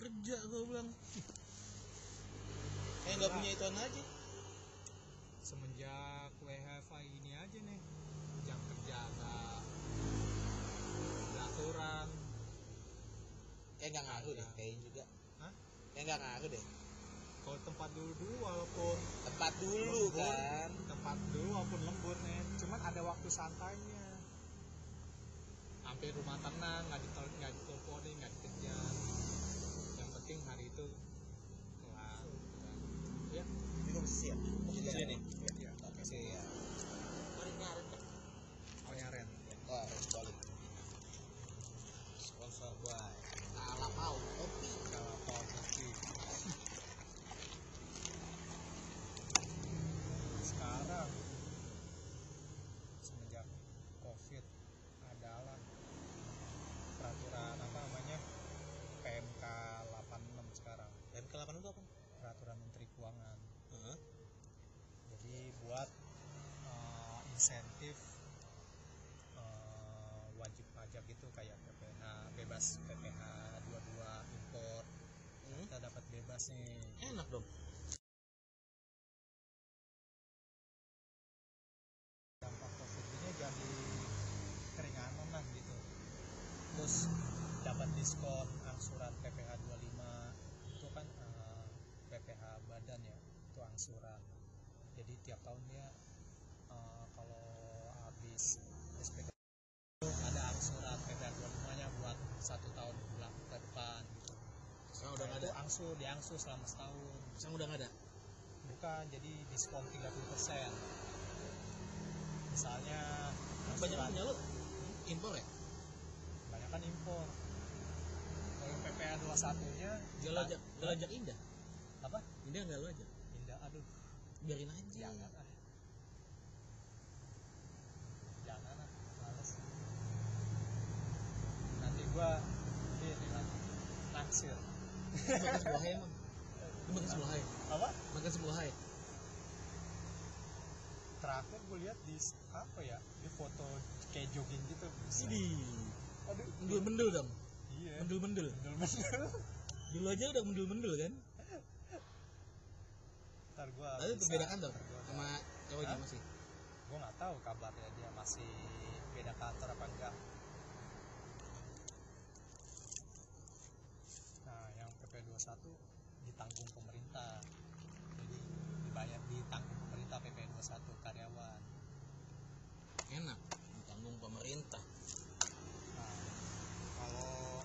kerja gue bilang. Kayak nggak punya ituan aja. Semenjak WFH ini aja nih jam kerja agak beraturan kayak nggak ngaruh deh kayaknya juga. Hah? kayak nggak ngaruh deh. Kalau tempat dulu dulu walaupun tempat dulu Lembur. kan. Tempat dulu walaupun lembur nih. Cuman ada waktu santainya. Hampir rumah tenang nggak ditel nggak diteleponin nggak dikejar yang penting hari itu kelar ya ini gue siap sini ya oke siap oh nyaren wah harus balik sponsor by Kalapau kopi kalau kau kopi sekarang semenjak covid adalah peraturan apa namanya PMK 86 sekarang PMK 8 itu apa? peraturan Menteri Keuangan Heeh. jadi buat eh, insentif eh, wajib pajak itu kayak PPH bebas PPH 22 impor Hmm. kita dapat bebas nih enak dong dampak covid ini jadi keringanan lah gitu terus dapat diskon angsuran PPH 25 itu kan eh, PPH badan ya itu angsuran. Jadi tiap tahun dia eh, kalau habis SPK itu ada angsuran PPH 25 nya buat satu tahun belak ke depan gitu. Sekarang udah nggak ada? angsur diangsur selama setahun. Sekarang udah nggak ada? Bukan jadi diskon 30% misalnya banyak punya lu impor ya? Banyak kan impor PPA 21 nya jual aja jual aja indah. Apa? Indah nggak lu aja? Indah aduh. Biarin aja. Jangan ah. Jangan ah. Males. Nanti gua ini lagi. Naksir. Makan sebuah hai emang? Lu makan sebuah hai? Apa? Makan sebuah hai? Terakhir gue lihat di apa ya? Di foto kayak jogging gitu. Ini aduh. Mendul mendul dong iya. Mendul mendul bener bener dulu aja udah mendul mendul kan? Ntar gua tapi beda kantor gua- sama ceweknya Hah? masih gue nggak tahu kabarnya dia masih beda kantor apa enggak. Nah yang PP 21 ditanggung pemerintah jadi dibayar ditanggung pemerintah PP 21 karyawan enak ditanggung pemerintah nah kalau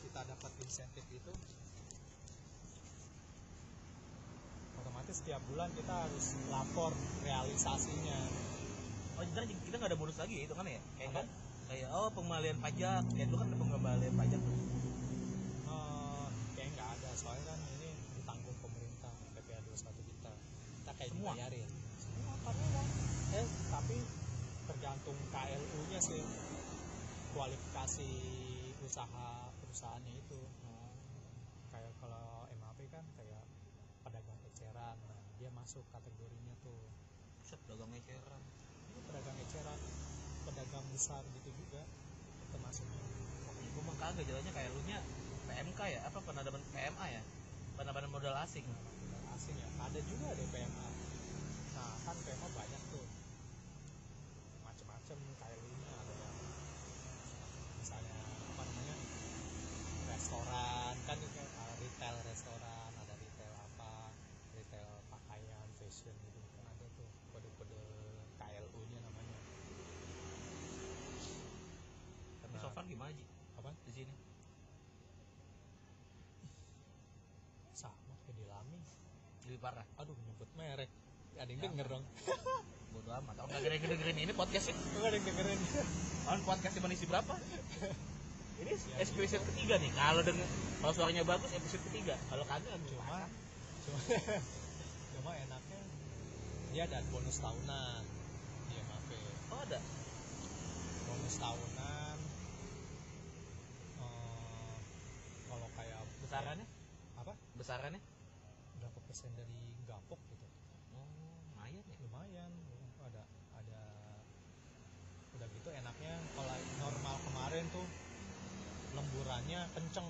kita dapat insentif itu otomatis setiap bulan kita harus lapor realisasinya. Oh jadi kita nggak ada bonus lagi ya itu kan ya? Kayak nggak kayak oh pengembalian pajak. Ya dulu kan ada pengembalian pajak tuh. Eh, kayak nggak ada. Soalnya kan ini ditanggung pemerintah PPA 21 kita. Kita kayak Semua? dibayarin. Semua karyawan eh tapi tergantung KLU nya sih. Kualifikasi usaha perusahaannya itu Nah, kayak kalau MAP kan kayak pedagang eceran. Nah, dia masuk kategorinya tuh. Set dagang eceran? Ini pedagang eceran pedagang besar gitu juga termasuk pokoknya gue mah kagak jalannya kayak lu nya PMK ya? Apa penanaman PMA ya? Penanaman modal asing? Modal asing ya? Ada juga ada PMA nah kan PMA banyak tuh macam-macam KLU-nya ada yang misalnya apa namanya restoran kan itu kan, uh, retail restoran ada retail apa retail pakaian fashion gitu kan ada tuh kode-kode KLU-nya namanya tapi Nah. so far gimana sih apa di sini sama kayak di Lami lebih parah. Aduh nyebut merek. Ada yang denger dong. Bodo amat. Kalau nggak ada yang dengerin ini podcast ya. Nggak ada yang dengerin. Kan podcast di isi berapa? Ini Ya, episode ketiga nih. Kalau denger kalau suaranya bagus episode ketiga. Kalau kagak cuma cuma cuma enaknya dia ada bonus tahunan. Dia maaf oh ada? Bonus tahunan eh, besarannya? Berapa persen dari gapok gitu. Oh lumayan ya? Lumayan ada ada udah gitu enaknya kalau normal kemarin tuh lemburannya kenceng.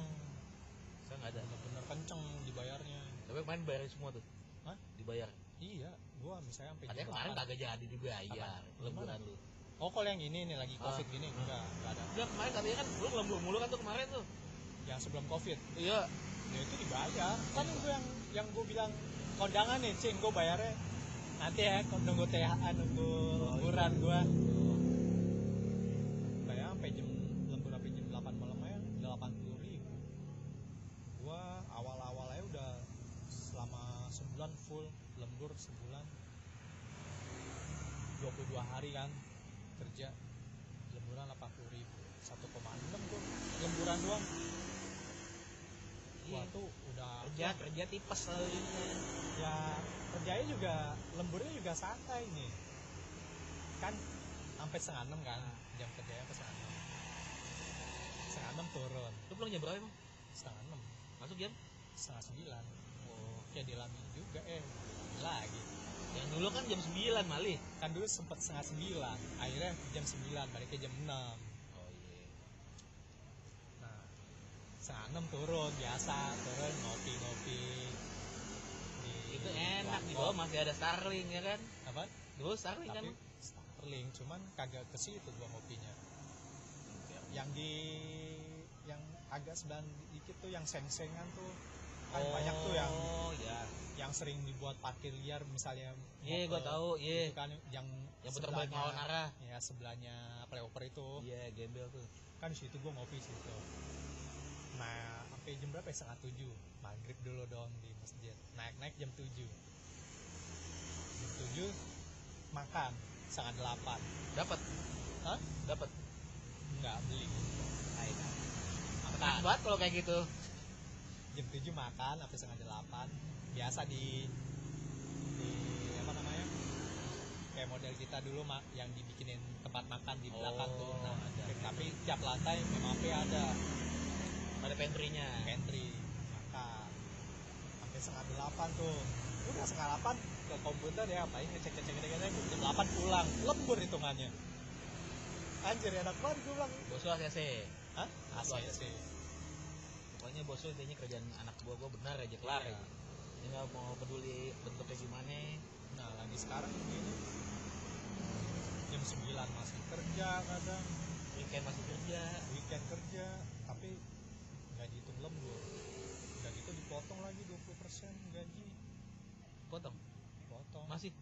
Saya nggak ada. Bener-bener kenceng dibayarnya. Tapi kemarin bayar semua tuh? Hah? dibayar? Iya gua misalnya sampai katanya jam kemarin 8. kagak jadi dibayar lemburan lu oh kalau yang ini nih lagi covid Ah. gini enggak enggak ada. Udah kemarin katanya kan lu lembur mulu kan tuh kemarin tuh. Yang sebelum covid? Iya. Ya itu dibayar. Kan gue yang yang gue bilang kondangan nih cing gue bayarnya. Nanti ya nunggu THA nunggu Oh, lemburan gue ini ya kerjanya juga lemburnya juga santai nih. Kan sampai setengah enam kan jam kerjanya sampai setengah enam. Setengah enam turun. Lu pulang jam berapa emang? Setengah enam. Masuk jam? Setengah sembilan. Oh. Ya dilami juga eh lagi. Yang dulu kan jam 9 malih kan dulu sempet setengah sembilan. Akhirnya jam sembilan baliknya jam enam. Oh iya. Nah setengah enam turun biasa turun ngopi ngopi di itu enak di warkop. Bawah masih ada Starling ya kan? Apa? Bawah Starling kan? Tapi Starling cuman kagak ke situ gua ngopinya. Yang di yang agak sebelah dikit tuh yang seng-sengan tuh. Kan banyak tuh yang oh ya. yang sering dibuat parkir liar misalnya iya gua ke- tahu iya. Itu kan yang yang putar balik melawan arah. ya sebelahnya flyover itu. Iya gembel tuh. Kan situ gua ngopi situ. Nah sampai jam berapa ya? Setengah tujuh. Maghrib dulu dong di masjid. Naik naik jam tujuh jam tujuh makan. Setengah delapan. Dapat? Hah? dapat? Nggak beli. Makan. Enak banget kalau kayak gitu. Jam 7 makan sampai setengah delapan. Biasa di di apa namanya? Kayak model kita dulu mak yang dibikinin tempat makan di belakang tuh. Oh, nah ada. tapi tiap lantai MAP ada. Ada pantry-nya. Pantry makan. Sampai setengah delapan tuh. Udah setengah delapan ke komputer ya paling ngecek ngecek ngecek ngecek jam delapan pulang lembur hitungannya anjir enak banget gue bilang bos lu ACC hah Lu ACC pokoknya bos lu intinya kerjaan anak buah gua benar aja kelar Iya. aja nggak mau peduli bentuknya gimana Nah lagi sekarang begini jam 9 masih kerja kadang weekend masih kerja weekend kerja tapi nggak dihitung lembur udah gitu dipotong lagi 20% gaji potong masih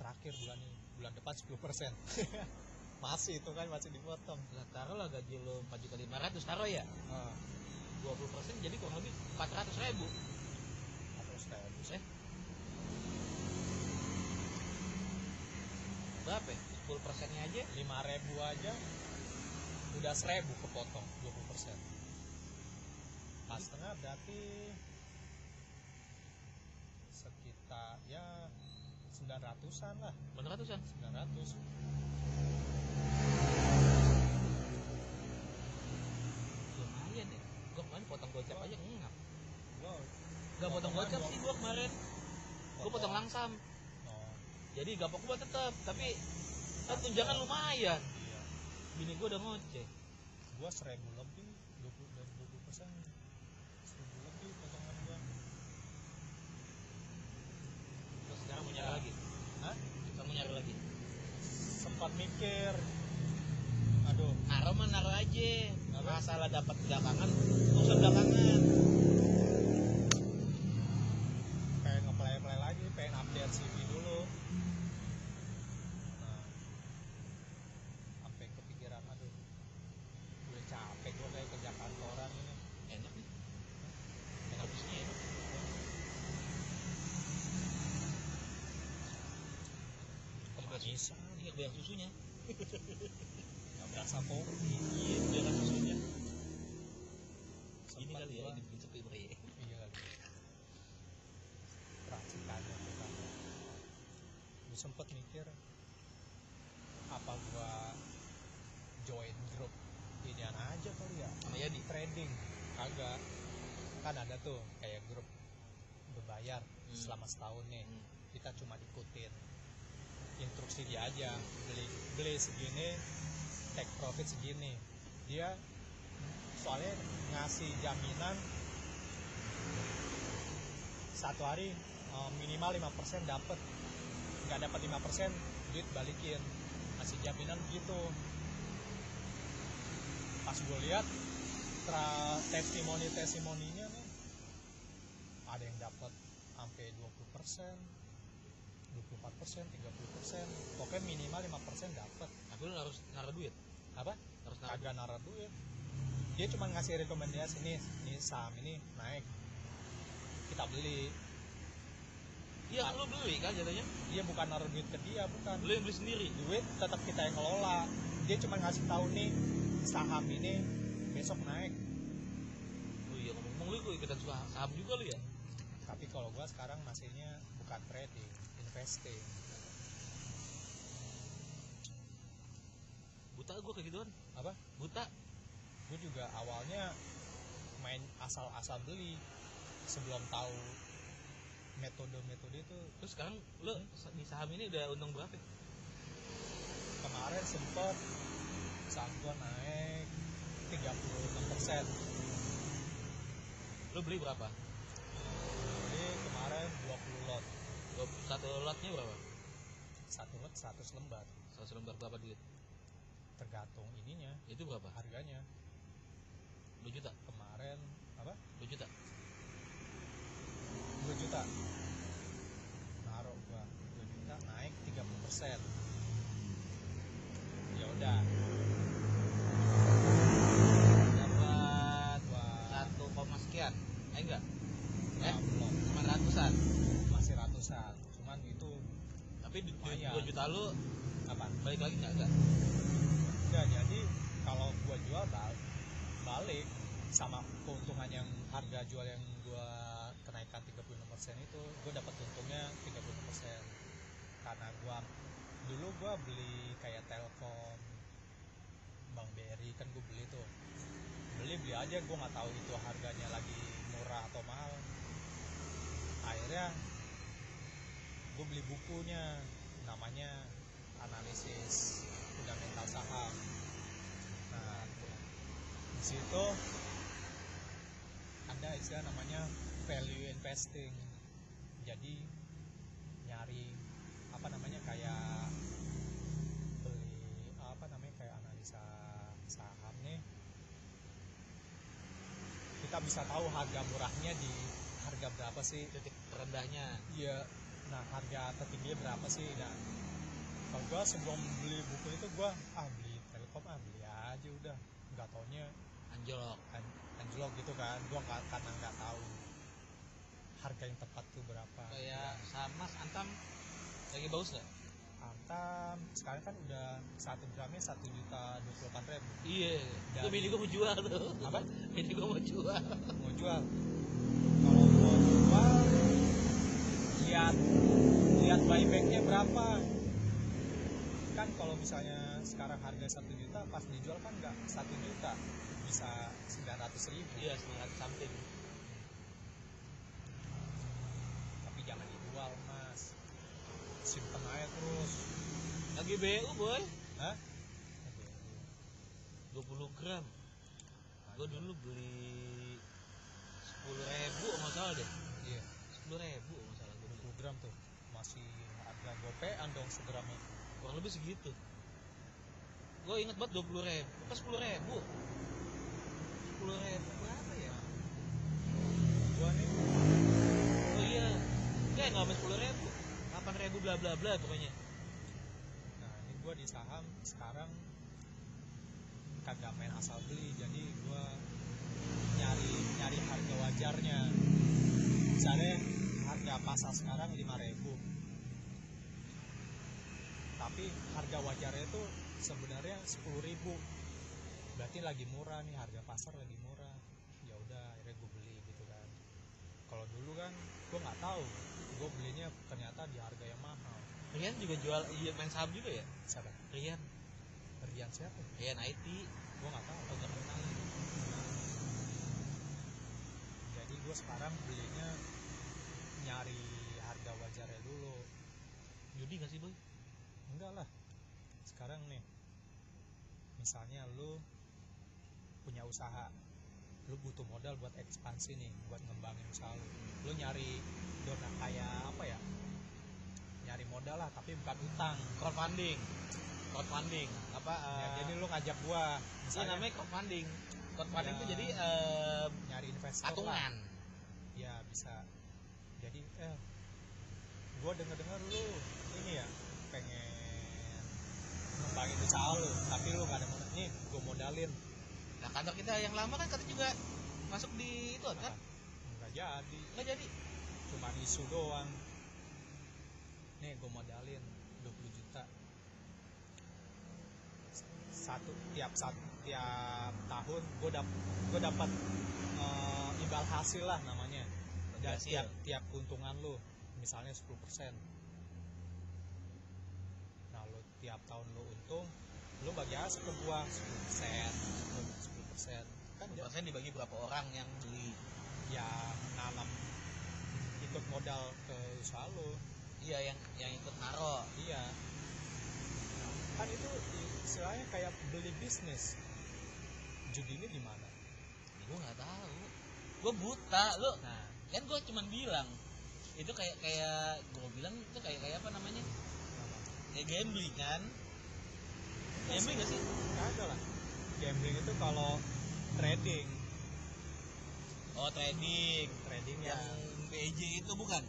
terakhir bulan ini bulan depan 10% masih itu kan masih dipotong. Lah taruh lah gaji lo 4 juta 500 taruh ya. Ah, 20 jadi kurang lebih 400 ribu. Atau ribu eh berapa ya? 10 persennya aja? 5 ribu aja. Udah 1000 kepotong 20% pas setengah berarti sekitar ya 900an lah. 900an 900 lumayan ya. Gua kemarin potong gocap aja ngap. Wow gak potong gocap sih gua kemarin. Gua potong langsam. Oh, jadi gapok gua tetap tapi kan tunjangan lumayan. Iya. Bini gua udah ngoceh. Gua 1000 lebih 20 dan 20 persen. 1000 lebih potongan gua. Terus sekarang mau nyari Ya. lagi Hah? kamu nyari lagi? Sempat mikir. Aduh. Naruh mah naruh aja. Naruh. masalah dapat belakangan usah belakangan pengen ngeplay play lagi pengen update CV dulu nah sampai kepikiran aduh udah capek gue kayak kerja kantoran ini enak nih enak bisnya enak banyak susunya. Nggak berasa kopi iya banyak susunya. Ini kali ya bikin sepi bre. Iya lagi racikannya kan gue sempet mikir apa gua join grup ini aja kali ya? Sama Yadi. Trading. Agak kan ada tuh kayak grup berbayar Hmm. selama setahun nih. Hmm. kita cuma ikutin instruksi dia aja beli beli segini take profit segini. Dia soalnya ngasih jaminan satu hari eh, minimal 5% dapat nggak dapat 5% duit balikin. Ngasih jaminan gitu. Pas gue lihat tra testimoni testimoninya nih ada yang dapat sampai 20 persen 24 persen 30 persen. Pokoknya minimal 5 persen dapat. Tapi lu harus naruh duit. Apa? Harus naruh kagak naruh duit. Dia cuma ngasih rekomendasi nih ini saham ini naik. Kita beli. Iya kan lu beli kan jatuhnya dia bukan naruh duit ke dia bukan. Lu yang beli sendiri. Duit tetap kita yang ngelola dia cuma ngasih tahu nih saham ini besok naik. Oh iya ngomong-ngomong lu ikut ikutan saham juga lu ya? Tapi kalau gua sekarang masihnya bukan trading investing buta gua kayak gituan apa? Buta. Gue juga awalnya main asal-asal beli sebelum tahu metode-metode itu. Terus sekarang lu di saham ini udah untung berapa? Ya? kemarin sempet saham gua naik 36 persen. Lu beli berapa jadi kemarin 20 lot Dua- satu lotnya berapa? Satu lot 100 lembar. Satu lembar berapa duit? Tergantung ininya. Itu berapa? Harganya. 2 juta? Kemarin apa? 2 juta? 2 juta. Naruh gua. 2 juta naik 30 persen. Ya udah. Dapat gua satu koma sekian. Eh enggak eh, eh belum cuma ratusan ratusan cuman itu tapi du- duit Lumayan. 2 juta lu apa? balik lagi nggak enggak enggak jadi kalau gua jual bal- balik sama keuntungan yang harga jual yang gua kenaikan 36% itu gua dapat untungnya 36% karena gua dulu gua beli kayak Telkom Bang BRI kan gua beli tuh. Beli beli aja gua nggak tahu itu harganya lagi murah atau mahal. Akhirnya gue beli bukunya namanya analisis fundamental saham. Nah di situ ada istilah namanya value investing. Jadi nyari apa namanya kayak beli apa namanya kayak analisa saham nih. Kita bisa tahu harga murahnya di harga berapa sih? Titik terendahnya. Iya, nah harga tertingginya berapa sih? Nah, kalau gua sebelum beli buku itu gua ah beli Telkom ah beli aja udah, nggak taunya anjlok an anjlok gitu kan, gua nggak karena nggak tahu harga yang tepat tuh berapa. kayak saham mas antam lagi bagus nggak Antam sekarang kan udah satu gramnya satu juta dua puluh delapan ribu iya Dan- itu bini gua mau jual tuh Apa? bini gua mau jual mau jual. Kalau mau jual lihat lihat buybacknya berapa. Kan kalau misalnya sekarang harga satu juta pas dijual kan nggak satu juta bisa sembilan ratus ribu. Iya 900 something. Tapi jangan dijual mas. Simpen aja terus. Lagi BU boy. Hah? 20 gram. Gua dulu beli 10 ribu nggak salah deh. Iya. 10 ribu nggak salah gua beli. 20 gram tuh. Masih harga gopean dong segramnya kurang lebih segitu. Gue inget banget 20 ribu. Apa 10 ribu? 10 ribu berapa ya? Gua nih. Oh iya. Kayak nggak sampai 10 ribu. 8 ribu bla bla bla pokoknya. Nah ini gua di saham sekarang. Kagak main asal beli jadi gua nyari nyari harga wajarnya. Misalnya harga pasar sekarang 5000 tapi harga wajarnya itu sebenarnya 10000 berarti lagi murah nih harga pasar lagi murah. Ya udah akhirnya gue beli gitu kan. Kalau dulu kan gue nggak tahu. Gue belinya ternyata di harga yang mahal. Rian juga jual iya main saham juga ya? Siapa? Rian. Rian siapa? Rian IT gue nggak tahu. Oh kenal jadi gue sekarang belinya nyari harga wajarnya dulu. Judi gak sih boy? Enggak lah. Sekarang nih misalnya lu punya usaha lu butuh modal buat ekspansi nih buat ngembangin usaha lu. Lu nyari dana kayak apa ya? Nyari modal lah tapi bukan utang. Crowdfunding. Crowdfunding. Apa Ya, eh, jadi lu ngajak gua. Iya misalnya namanya crowdfunding. Crowdfunding Ya. itu jadi eh, nyari investor lah. Patungan. ya bisa jadi eh gua denger dengar lu ini ya pengen ngembangin usaha lu tapi lu gak ada modal nih gua modalin. Nah kantor kita yang lama kan kata juga masuk di itu kan? nggak jadi. Nggak jadi. cuma isu doang. Nih gue modalin 20 juta. Satu tiap satu tiap tahun gue dap gue dapat eh, imbal hasil lah namanya dan tiap tiap keuntungan lu misalnya 10% nah lu tiap tahun lu untung lu bagi hasil ke gua 10% 10% kan dia- Persen dibagi berapa orang yang beli? ya nanam ikut modal ke usaha lo Iya yang yang ikut naro. iya kan itu istilahnya kayak beli bisnis judi ini gimana Gue nggak tahu. Gue buta. Lu nah kan gue cuman bilang itu kayak kayak gue bilang itu kayak kayak apa namanya? Kayak gambling kan? Gambling gak sih? ada lah gambling itu kalau trading Oh trading. trading Yang yang BJ itu bukan?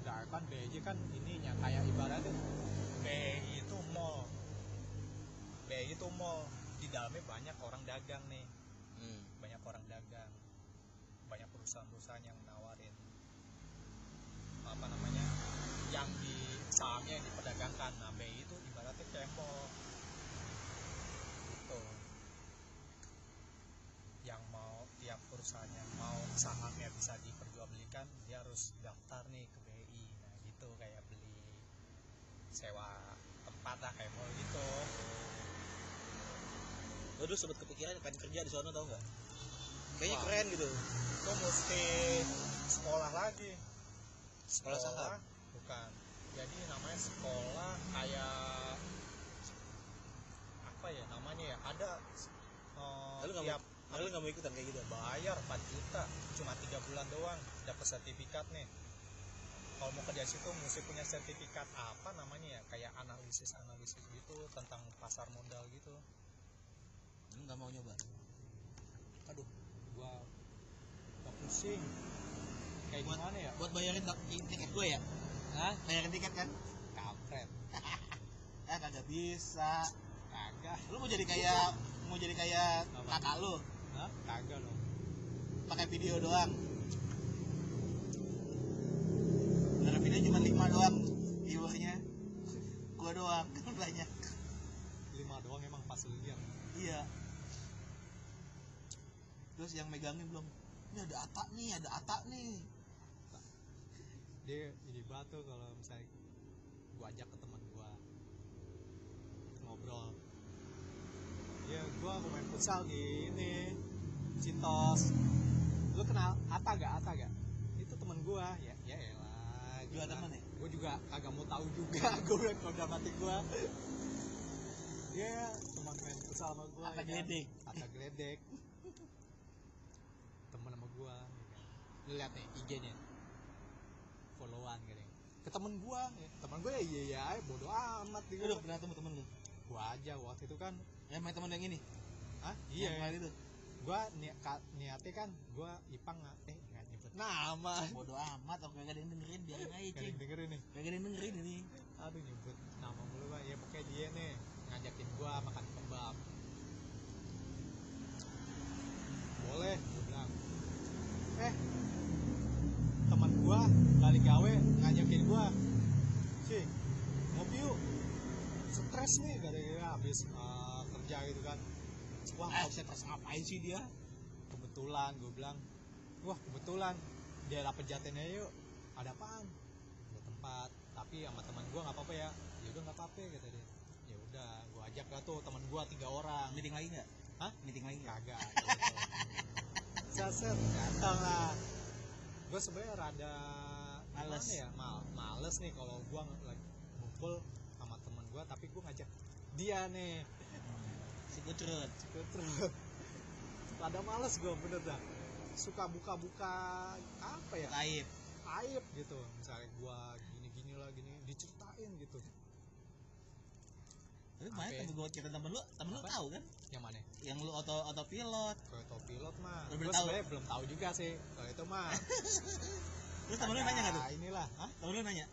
enggak kan BJ kan ininya kayak ibaratnya BI itu mall BI itu mall di dalamnya banyak orang dagang nih Hmm. banyak orang dagang banyak perusahaan-perusahaan yang apa namanya yang di sahamnya yang diperdagangkan nah BI itu ibaratnya mall gitu yang mau tiap perusahaan yang mau sahamnya bisa diperjualbelikan dia harus daftar nih ke BI nah gitu kayak beli sewa tempat lah kayak mall gitu Lo dulu sempet kepikiran pengen kerja di sana tau nggak? Kayaknya Wah. keren gitu. itu mesti sekolah lagi Sekolah saham. bukan. Jadi namanya sekolah kayak apa ya namanya ya? Ada eh, Lalu nggak tiap Lalu nggak mau ikutan kayak gitu? bayar 4 juta cuma tiga bulan doang dapat sertifikat nih. Kalau mau kerja situ mesti punya sertifikat apa namanya ya? Kayak analisis analisis gitu tentang pasar modal gitu. Lu nggak mau nyoba? aduh gua gua pusing kayak Buat- gimana ya Buat bayarin tiket gue ya? Hah? Bayarin tiket kan? kampret Eh kagak bisa. kagak Lu mau jadi kayak mau jadi kayak Apa? kakak lu Hah? kagak dong pakai video doang. Karena video cuma 5 doang viewernya. Gua doang kan banyak. lima doang emang pas lu lihat Iya. Terus yang megangin belum. Ini ada atak nih, ada atak nih. Dia ini batu kalau misalnya gua ajak ke teman gua ngobrol ya gua mau main futsal di ini Citos lu kenal Ata gak Ata gak itu teman gua ya ya elah Juga gua- temen ya? gua juga kagak mau tahu juga gua bilang kalau udah mati gua dia teman main futsal sama gua Atak ya kan. geledek. Ata geledek temen sama gua ya kan. lu lihat nih IG-nya followan gitu ke temen gua ya. temen gua ya iya iya aja bodo amat gitu. Udah pernah ketemu temen lu? gua aja waktu itu kan. Yang main temen yang ini? ah Yang iya. kemarin itu? gua niat niatnya kan gua ipang eh nggak nyebut nama. Bodo amat, aku gak ada yang dengerin, biarin aja Gak ada cing. yang dengerin nih. Gak ada yang dengerin ini. Aduh nyebut nama mulu pak. Ya pokoknya dia nih ngajakin gua makan kebab. Boleh gua bilang. Eh teman gua balik gawe ngajakin gua. Sih ngopi yuk. Stres nih gara-gara habis uh, kerja gitu kan. Wah Eh, stres ngapain sih dia? kebetulan gue bilang wah kebetulan. Dia dapet jatennya yuk. Ada apaan? Ada tempat. Tapi sama teman gue nggak apa-apa ya. Ya udah nggak apa-apa kata dia. Ya udah gue ajak lah tuh teman gue tiga orang. Meeting lagi gak? Hah? Meeting lagi gak? kagak set set. Datang lah gue sebenarnya rada Males. ya? Mal males nih kalau gua nge- lagi ngumpul sama temen gua tapi gua ngajak dia nih. Si kucrut terus rada males gua bener dah. Suka buka-buka apa ya? Aib. Aib gitu. Misalnya gua gini-gini lah gini diceritain gitu tapi Sampai- temen gue cerita temen lu temen lu tahu kan? Yang mana? Yang lu auto autopilot. Kalau pilot mah. Belum gua tahu. sebenarnya belum tahu juga sih kalau itu mah. Terus temen lu nanya nggak tuh? Inilah. Hah? temen lu nanya?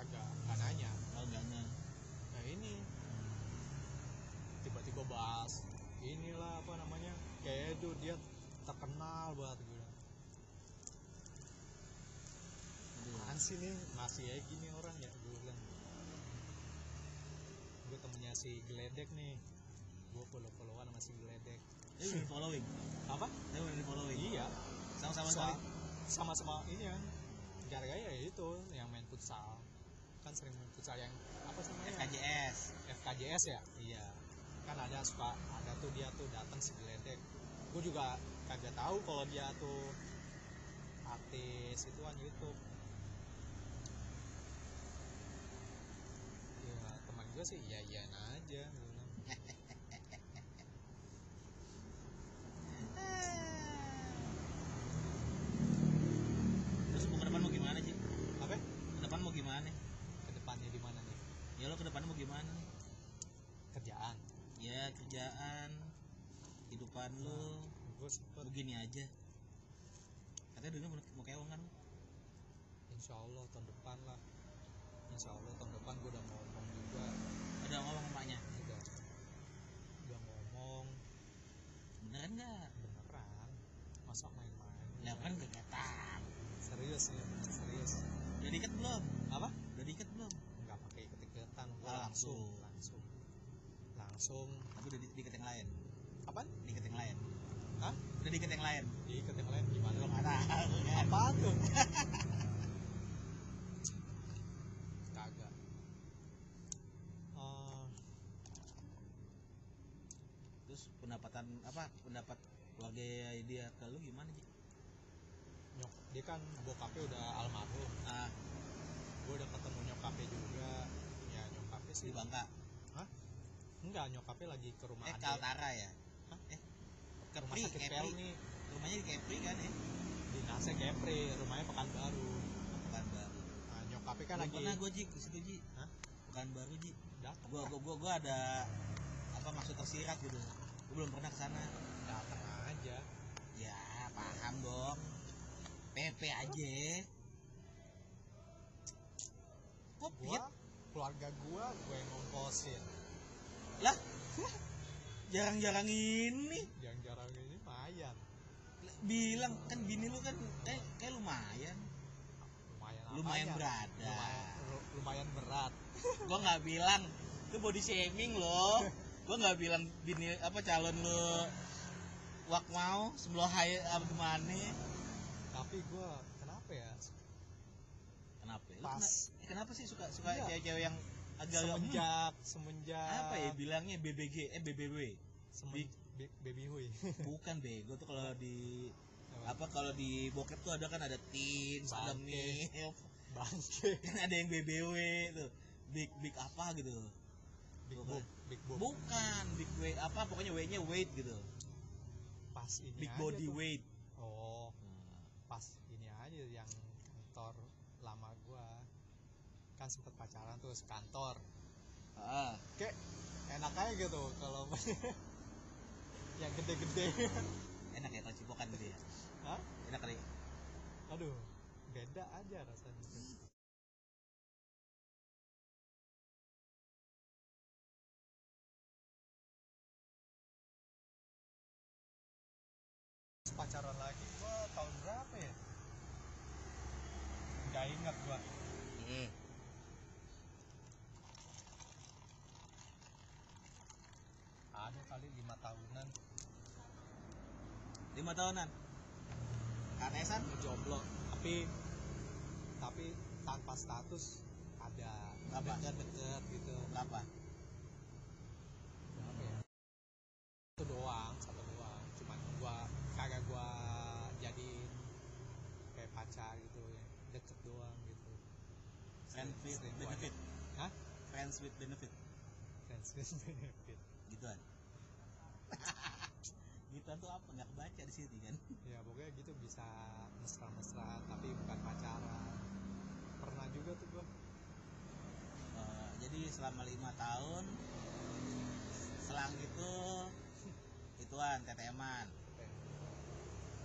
Agak nggak nanya. Oh enggak enggak nah ini. Tiba-tiba bahas inilah apa namanya kayak itu dia terkenal banget gitu. Aduh. apaan sih nih masih ya gini ya gue bilang gue temennya si Geledek nih. Gue follow followan sama si Geledek. Dia udah di following apa? Dia udah di following iya. Sama-sama Sa- sekali sama-sama ini kan gara-gara ya itu yang main futsal. Kan sering main futsal yang apa sih namanya? FKJS FKJS ya? Iya. Kan ada suka ada tuh dia tuh datang si Geledek. Gue juga kagak tahu kalau dia tuh artis itu kan YouTube ya teman gue sih iya aja terus mau ke depan mau gimana sih apa? Ke depan mau gimana? Ke depannya di mana nih? Ya lo ke depan mau gimana? Kerjaan. Ya kerjaan. Kehidupan lo. Gue sempet. Begini aja. Katanya dulu mau, kan insya Allah tahun depan lah insya Allah tahun depan gue udah ngomong juga. Ada ngomong emaknya udah udah ngomong. Beneran nggak? Beneran. Masa main-main? Ya kan kegiatan. Serius ya serius. Udah diikat belum? Apa? Udah diikat belum? Nggak pakai ikut-ikutan. Gua Ah, langsung. langsung. langsung. Langsung. Tapi udah di- diikat yang lain? Apa diikat yang lain? Hah? udah diikat yang lain? Diikat yang lain gimana? Lo nggak tahu kan? Apa tuh kagak Eh, terus pendapatan apa pendapat keluarga dia ke lu gimana sih nyok dia kan bokapnya udah almarhum. Ah. Gue udah ketemu nyokapnya juga. Ya nyokapnya sih. Di Bangka? Enggak nyokapnya lagi ke rumah eh adek. Kaltara ya? Hah? eh rumah Kepri sakit Kepri Pelni. Rumahnya di Kepri kan ya? Dinasnya Kepri. Rumahnya Pekanbaru. Bukan baru nah nyokapnya kan Belum lagi pernah gue ji ke situ ji? Hah? bukan baru ji. Datang gua gua gua, gua ada apa maksud tersirat gitu gua belum pernah ke sana. Datang aja. Ya paham dong. PP aja. Kok gua keluarga gua gue yang ngongkosin. Lah jarang-jarang ini. Yang jarang ini lumayan. Bilang kan bini lu kan kayak kayak lumayan. Lumayan berada lumayan, lu- lumayan berat. Gua nggak bilang itu body shaming loh gua nggak bilang bini apa calon lu wak mau sebelum hai apa gimana. Tapi gua kenapa ya? Kenapa? Lu Pas. kena- eh, kenapa sih suka suka Iya. cewek-cewek yang agak semenjak semenjak apa ya bilangnya? BBG eh BBW semen, Bi- baby huy bukan bego tuh kalau di Apa? kalau di bokep tuh ada kan ada teens ada milf bangke. Kan ada yang BBW tuh. Big big apa gitu big big bukan big weight apa pokoknya W nya weight gitu. Pas ini big aja body tuh. weight oh pas ini aja yang kantor lama gua. Kan sempet pacaran tuh sekantor. Ah. Kayak enak aja gitu kalau yang gede-gede. Enak ya kalau cipokan gitu ya? Hah? enak kali. Aduh beda aja rasanya pacaran lagi gua tahun berapa ya nggak ingat gua hmm. ada kali lima tahunan lima tahunan. Kanesan jomblo tapi tapi tanpa status ada Apa? deket-deket gitu. Berapa? Berapa ya? Itu doang satu doang. Cuman gua kagak gua jadiin kayak pacar gitu ya. Deket doang friends with benefit. Hah? friends with benefit. Friends with benefit. Gituan gituan tuh apa nggak kebaca di sini kan? Ya pokoknya gitu bisa mesra-mesra tapi bukan pacaran. Pernah juga tuh gua. Eh, jadi selama lima tahun selang itu ituan TTM-an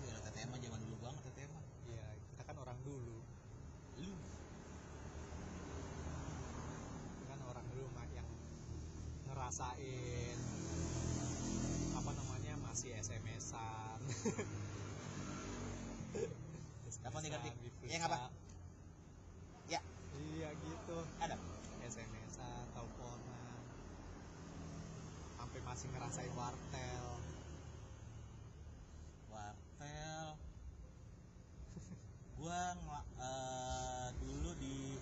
Gila, TTM-an zaman dulu banget TTM-an iya kita kan orang dulu. Lu? Kita kan orang dulu yang ngerasain masih SMS-an diganti. SMS-an, Ya, nggak apa? Ya. iya. Gitu. Ada? SMS-an teleponan. Sampai masih ngerasain wartel. Wartel? Gua eh, dulu di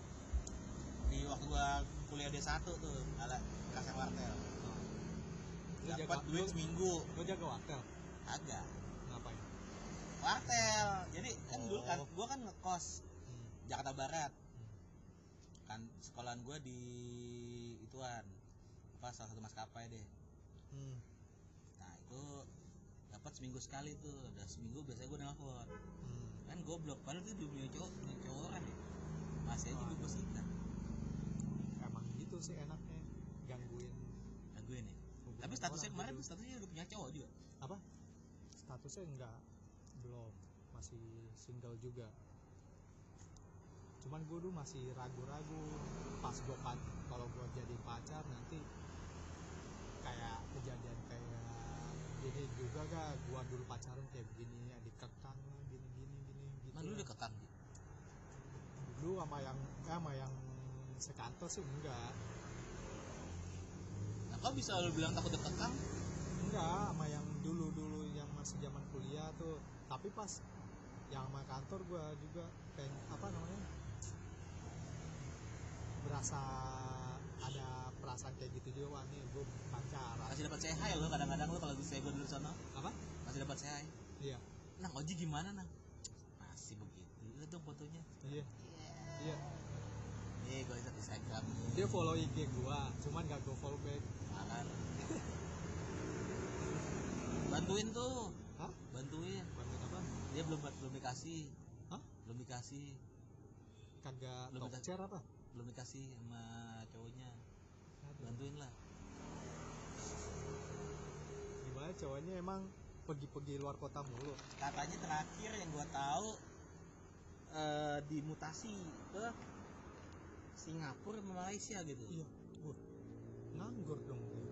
di waktu gua kuliah D1 tuh ada kasih wartel dapat duit lu- seminggu lo jaga wartel agak ngapain wartel jadi kan dulu kan Oh. gua kan ngekos hmm. Jakarta Barat hmm. kan sekolahan gua di ituan apa salah satu maskapai deh hmm. nah itu dapat seminggu sekali tuh udah seminggu biasanya gua nelfon hmm. kan goblok padahal itu dia punya cowok punya cowok orang ya masih aja Wah. gue sikat emang gitu sih enaknya gangguin tapi statusnya orang kemarin tuh statusnya udah punya cowok juga? Apa? Statusnya enggak belum. Masih single juga. Cuman gue dulu masih ragu-ragu pas gue kalau gue jadi pacar nanti kayak kejadian kayak gini juga gak gue dulu pacaran kayak begini ya dikekang gini gini gini gitu. Mana lu udah kekang gitu dulu sama yang eh, sama yang sekantor sih enggak nah kok bisa lu bilang takut dikekang enggak sama yang dulu dulu yang masih zaman kuliah tuh. Tapi pas yang sama kantor gua juga kayak apa namanya? Berasa ada perasaan kayak gitu juga wah nih gue pacaran. Masih dapat say hi lo kadang-kadang lo kalau saya gue dulu sana. Apa? Masih dapat hi iya. Nang oji gimana nang masih begitu lihat dong fotonya. Iya. Iya. Iya. Gue lihat Instagram. Dia follow IG gua cuman gak gue follow back makan bantuin tuh. Hah? Bantuin. Bantuin apa? Dia belum belum dikasih. Hah? belum dikasih. Kagak Belum share apa? Belum dikasih sama cowoknya. Bantuin lah. Gimana cowoknya emang pergi-pergi luar kota mulu? Katanya terakhir yang gua tahu eh dimutasi ke Singapura sama Malaysia gitu. Iya. Wah nganggur dong dia.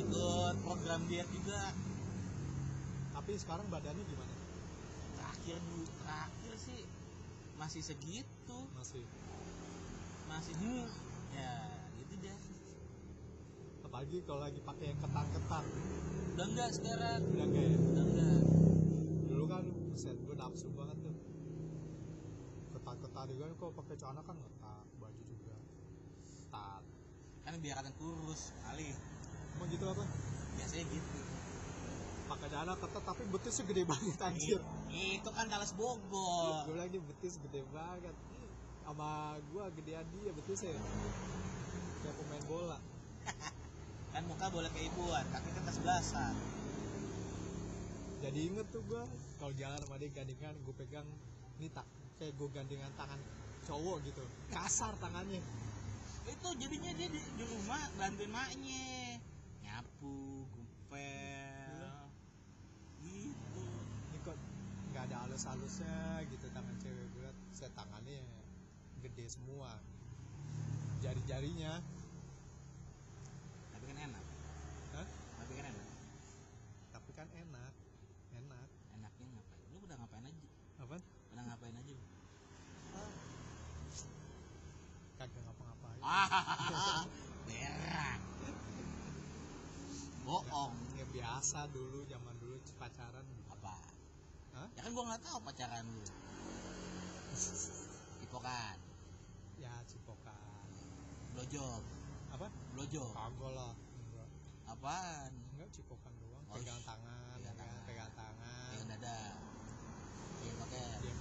Ikut program diet juga. Tapi sekarang badannya gimana? Terakhir dulu terakhir sih masih segitu. Masih. Masih hmm, ya gitu deh. Apalagi kalau lagi pakai yang ketat-ketat. Udah enggak sekarang? Udah enggak ya? Udah enggak dulu kan buset gue nafsu banget tuh juga kok pakai celana kan ngetat baju juga. Ketat kan biar kalian kurus kali. Emang gitu apa biasanya gitu. Pakai celana ketat tapi betisnya gede banget anjir. Itu kan Dallas Bogor. Gue lagi betis gede banget. Sama gue gedean dia betisnya kayak pemain bola. Kan muka boleh keibuan kaki kan kesebelasan jadi inget tuh gue kalau jalan sama dia gandengan gue pegang ini tak kayak gue gandengan tangan cowok gitu. Kasar tangannya. Itu jadinya dia di, di rumah bantuin maknya. Nyapu gumpel. Gitu. Ini kok nggak ada halus-halusnya gitu tangan cewek gue saya tangannya gede semua. Jari-jarinya. Tapi kan enak. Hah? tapi kan enak. Tapi kan enak enaknya ngapain lu udah ngapain aja apa udah ngapain aja lu kagak ngapa-ngapain ah berak. Bohong. Ya biasa dulu zaman dulu pacaran. Apa? Hah? ya kan gua nggak tahu pacaran lu. Ipokan, ya cipokan. Blowjob, apa? Blowjob, kagak lah enggak. Apaan? enggak cipokan doang. Oh, pegang tangan pegang ya kan? tangan. pegang tangan. Pegang dada,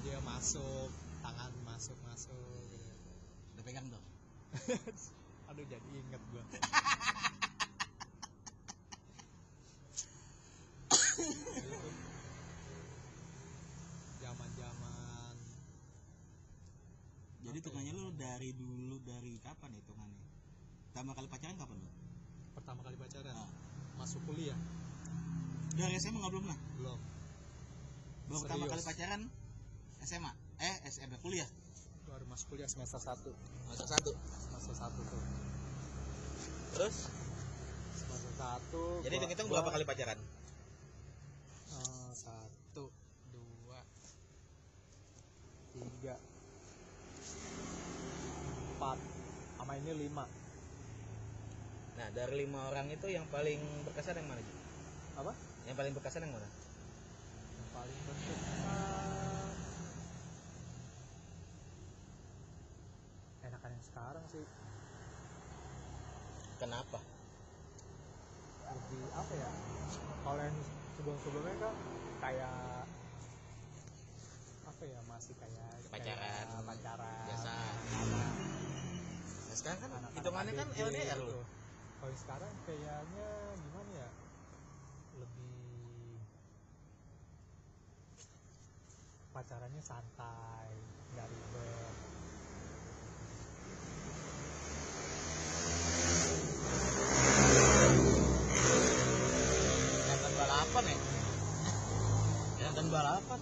dia masuk tangan masuk masuk gitu. udah pegang dong aduh jadi inget gua. Zaman zaman jadi Apa hitungannya ya? lu dari dulu dari kapan ya hitungannya pertama kali pacaran kapan lu pertama kali pacaran? Ah. masuk kuliah. Dari SMA nggak belum lah? Belum. Belum pertama kali pacaran SMA eh SMA kuliah baru masuk kuliah semester 1 masa satu? Semester 1 tuh. Terus? Semester 1 jadi hitung hitung berapa kali pacaran Eh, satu dua tiga empat sama ini lima. Nah dari lima orang itu yang paling berkesan yang mana Ji? apa? Yang paling berkesan yang mana? Yang paling berkesan yang sekarang sih. Kenapa? Lebih apa ya? Kalau yang sebelum sebelumnya kan kayak apa ya? Masih kayak Pacaran. kayak pacaran. Biasa. anak- nah sekarang kan hitungannya kan LDR gitu. lu kalau sekarang kayaknya gimana ya? Lebih pacarannya santai nggak ribet Kelihatan balapan ya Kelihatan balapan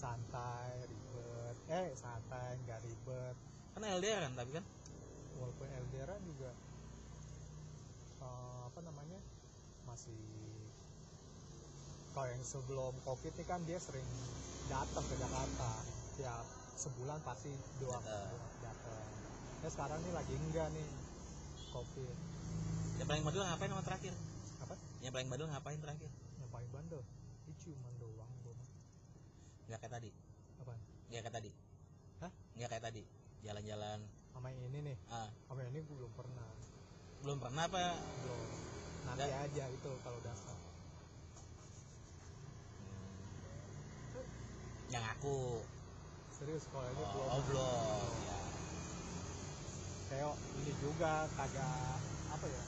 santai ribet eh santai nggak ribet kan LDR kan tapi kan? Walaupun LDR juga eh, apa namanya masih kalau yang sebelum covid ini kan dia sering datang ke Jakarta. Tiap sebulan pasti dua Datang. datang. Ya sekarang ini lagi enggak nih covid. Yang paling badul ngapain sama terakhir? Apa? Yang paling badul ngapain terakhir? Yang paling bandel? Itu cuma doang mah nggak kayak tadi. Apa nggak kayak tadi. Hah? nggak kayak tadi jalan-jalan. Sama yang ini nih. Ah. Sama yang ini gua belum pernah. Belum pernah apa? Belum. Nanti Nggak. aja itu kalau dasar yang aku. Serius kalau ini belum. oh, belum. Ya kayak ini juga kagak apa ya?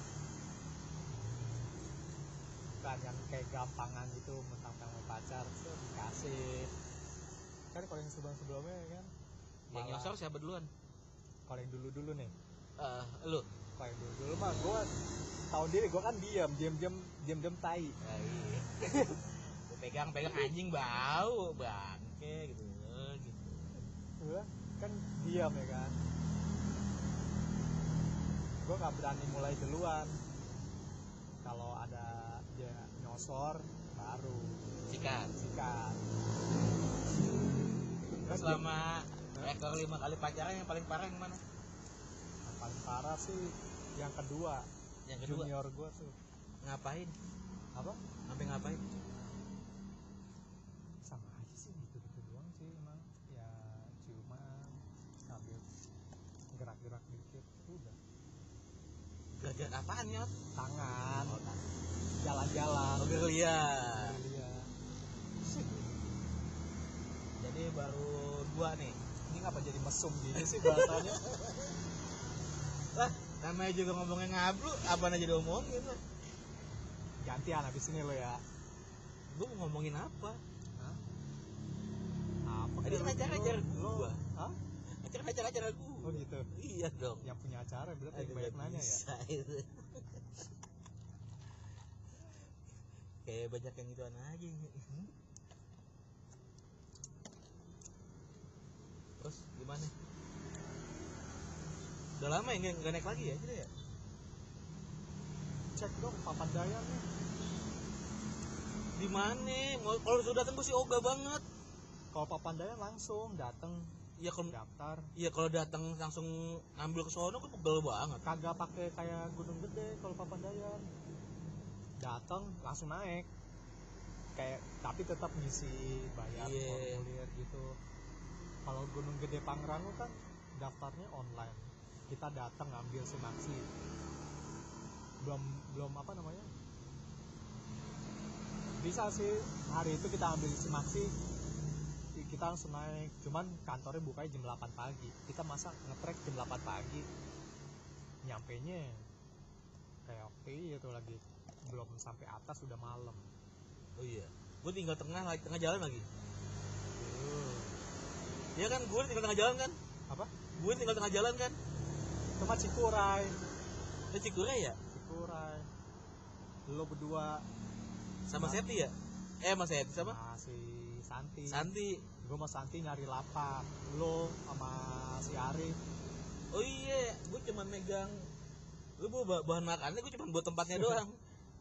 Bukan yang kayak gampangan gitu mentang-mentang pacar tuh dikasih. Kan kalau yang sebelum sebelumnya kan yang nyosor siapa duluan? Kalau yang dulu dulu nih. Eh, lu. Kalau yang dulu dulu mah gue tahu diri gue kan diam diam diam diam diam tai. Ya, iya. Gua pegang pegang anjing bau bangke gitu gitu. Gue kan diam ya kan. Gue nggak berani mulai duluan. Kalau ada dia nyosor baru. Sikat. Sikat. Terus rekor lima kali pacaran yang paling parah yang mana? Yang paling parah sih yang kedua. Yang kedua? Junior gue tuh. Ngapain? Apa? Sampai ngapain? Sama aja sih gitu gitu doang sih emang. Ya ciuman sambil gerak-gerak dikit udah. Gerak apaan nyot? Tangan. Oh, jalan-jalan. Liar Iya. jadi baru dua nih mesum gini sih bahasanya. Lah namanya juga ngomongin ngablu apa aja diomongin lo gantian habis ini lo ya. Gue mau ngomongin apa? Hah? apa Tadi kan Lu- acara-acara lu- gua. Hah? acara acara acara gue oh gitu. Iya dong. Yang punya acara berarti Aduh, banyak nanya ya. itu. kayak banyak yang gituan aja terus gimana? Udah lama ya nggak naik lagi ya gitu ya? Cek dong papan daya nih. Di mana? Kalau sudah datang gue sih ogah banget. Kalau papan daya langsung datang ya kalau daftar. ya kalau datang langsung ngambil ke sono kan pegel banget. Kagak pakai kayak gunung gede kalau papandayan datang langsung naik. Kayak tapi tetap ngisi bayar Iya. formulir gitu kalau gunung gede Pangrango kan daftarnya online. Kita datang ngambil simaksi belum belum apa namanya? Bisa sih hari itu kita ambil simaksi kita langsung naik. Cuman kantornya bukanya jam 8 pagi. Kita masa ngetrek jam 8 pagi. Nyampe nya kayak oke itu lagi. Belum sampai atas udah malam. Oh iya. Gue tinggal tengah lagi tengah jalan lagi. Uh, Iya kan gue tinggal tengah jalan kan? Apa? Gue tinggal tengah jalan kan? Tempat Cikuray. Itu Cikure ya? Cikuray. Lo berdua. Sama Nah. Seti ya? Eh sama Seti sama sama si Santi. Santi. Gue sama Santi nyari lapak. Lo sama si Arif oh iya gue cuma megang. Lu bawa bahan makannya gue cuma buat tempatnya doang.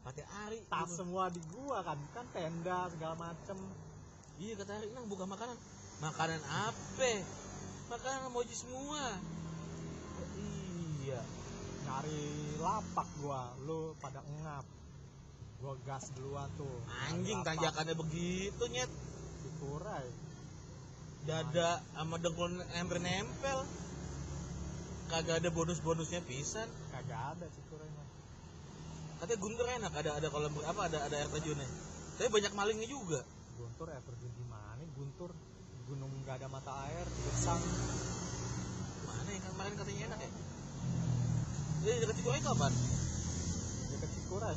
Pakai Ari. Tas semua di gua kan. Kan tenda segala macem. Iya kata Ari nang buka makanan makanan apa? Makanan moji semua. Oh, iya. Nyari lapak gua. Lu pada ngap. Gua gas duluan tuh. Anjing tanjakannya begitu nyet. Di Kurai dada sama dengkul hampir nempel. Kagak ada bonus-bonusnya pisan. Kagak ada Cikuray mah katanya Guntur enak. Ada ada kolam apa ada ada air terjunnya. Tapi banyak malingnya juga. Guntur air terjun gunung gak ada mata air gersang. Mana yang kemarin katanya enak ya? Jadi dekat Cikuray kapan dekat Cikuray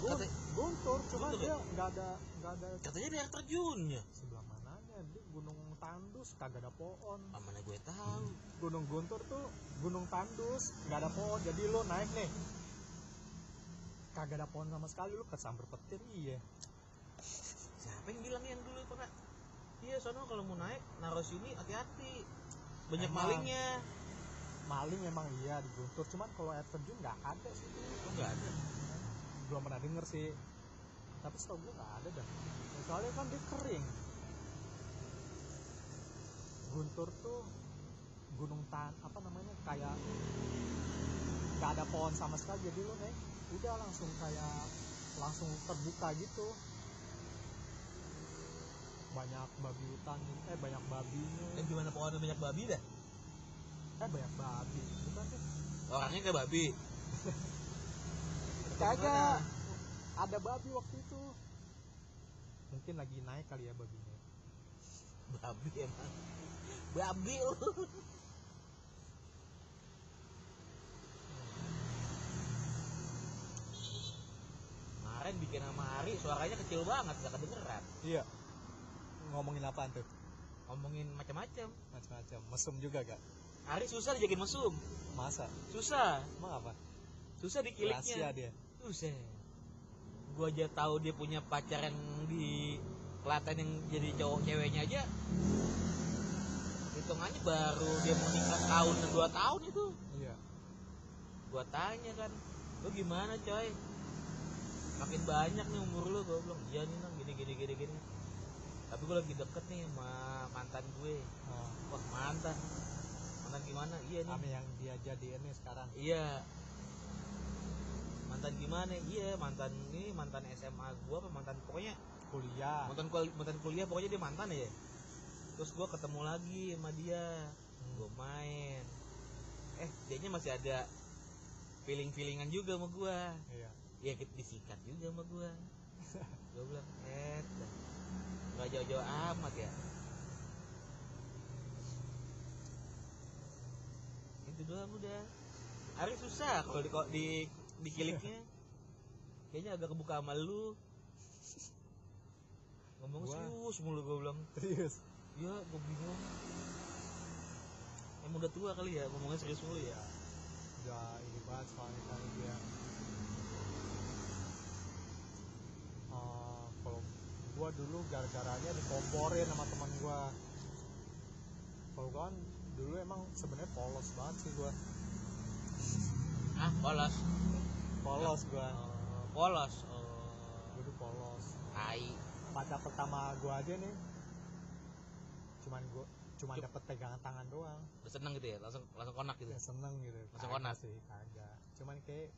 Gun Kata- Guntur cuma Guntur dia ya? nggak ada nggak ada katanya ada air terjunnya. Sebelah mananya dia gunung tandus kagak ada pohon. Ah, mana gue tahu. Gunung Guntur tuh gunung tandus nggak ada pohon. Jadi lo naik nih. Kagak ada pohon sama sekali lu kesambar petir iya. Siapa yang bilang yang dulu pernah iya sono kalau mau naik naruh sini hati-hati. Banyak Emang. malingnya. Maling memang iya di Guntur cuman kalau air terjun nggak ada sih. Oh enggak ada? Belum pernah denger sih. Tapi setahu gue nggak ada dah. Soalnya kan dia kering. Guntur tuh gunung tan apa namanya kayak nggak ada pohon sama sekali jadi lo nih udah langsung kayak langsung terbuka gitu banyak babi hutan eh banyak babinya. Eh gimana pohonnya banyak babi dah eh banyak babi bukan deh orangnya kayak babi. Kagak. ada babi waktu itu. Mungkin lagi naik kali ya babinya. Babi emang. Babi lu. Kemarin bikin sama Ari suaranya kecil banget gak kedengeran. Iya ngomongin apaan tuh? Ngomongin macam-macam. Macam-macam. Mesum juga gak Ari susah dijagain mesum. Masa? Susah. Emang apa? Susah rahasia dikiliknya dia. Susah gua aja tahu dia punya pacar yang di Klaten yang jadi cowok ceweknya aja. Hitungannya baru dia mau nikah tahun dan dua tahun itu. Iya. Gua tanya kan lu gimana coy? Makin banyak nih umur lu gua bilang iya nih nang. Gini gini gini gini tapi gua lagi deket nih sama mantan gue. Oh, wah mantan. Mantan gimana? Iya nih. Ame yang dia jadiin nih sekarang. Iya. Mantan gimana? Iya mantan ini mantan SMA gua apa mantan pokoknya kuliah. mantan kul- mantan kuliah pokoknya dia mantan ya. Terus gua ketemu lagi sama dia. Gua main. Eh dianya masih ada feeling feelingan juga sama gua. Iya. Ya kita disikat juga sama gua. Gua bilang eh. Nggak jauh-jauh amat ya. Itu doang udah. Ari susah kalau di di dikiliknya kayaknya agak kebuka sama lu. Ngomong Gua- serius mulu gua bilang. Serius? Ya gua bingung. Emang udah tua kali ya ngomongnya serius mulu ya. Udah ini banget soalnya kan dia Eh, kalau gua dulu gara-garanya dikomporin sama teman gua. Kalau kan dulu emang sebenarnya polos banget sih gua. Ah polos? Polos gua. Oh, polos? Oh. Gua dulu polos. Tai. Pacar pertama gua aja nih. Cuman gua cuman Cuk. dapet pegangan tangan doang. Udah seneng gitu ya? Langsung langsung konak gitu? Ya seneng gitu. Langsung konat? sih kagak. Cuman kayak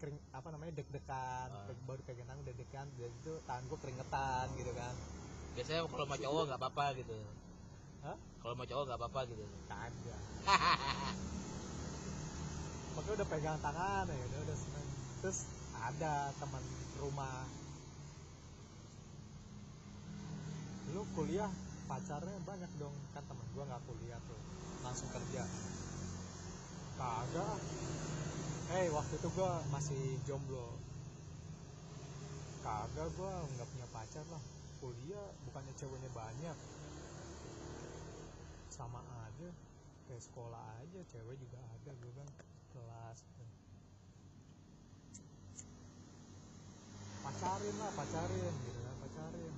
kering apa namanya deg-degan. Pe- baru pegang tangan deg-degan dan itu tangan gua keringetan gitu kan. Biasanya kalau sama cowok nggak apa-apa gitu. Hah? kalau sama cowok nggak apa-apa gitu. Kagak. Pokoknya udah pegang tangan ya udah udah seneng. Terus ada teman rumah. Lu kuliah pacarnya banyak dong. Kan temen gua nggak kuliah tuh langsung kerja. Kagak eh waktu itu gua masih jomblo. Kagak gua nggak punya pacar lah. Kuliah bukannya ceweknya banyak. Sama aja. Kayak sekolah aja cewek juga ada gue kan kelas. Pacarin lah pacarin gitu kan pacarin.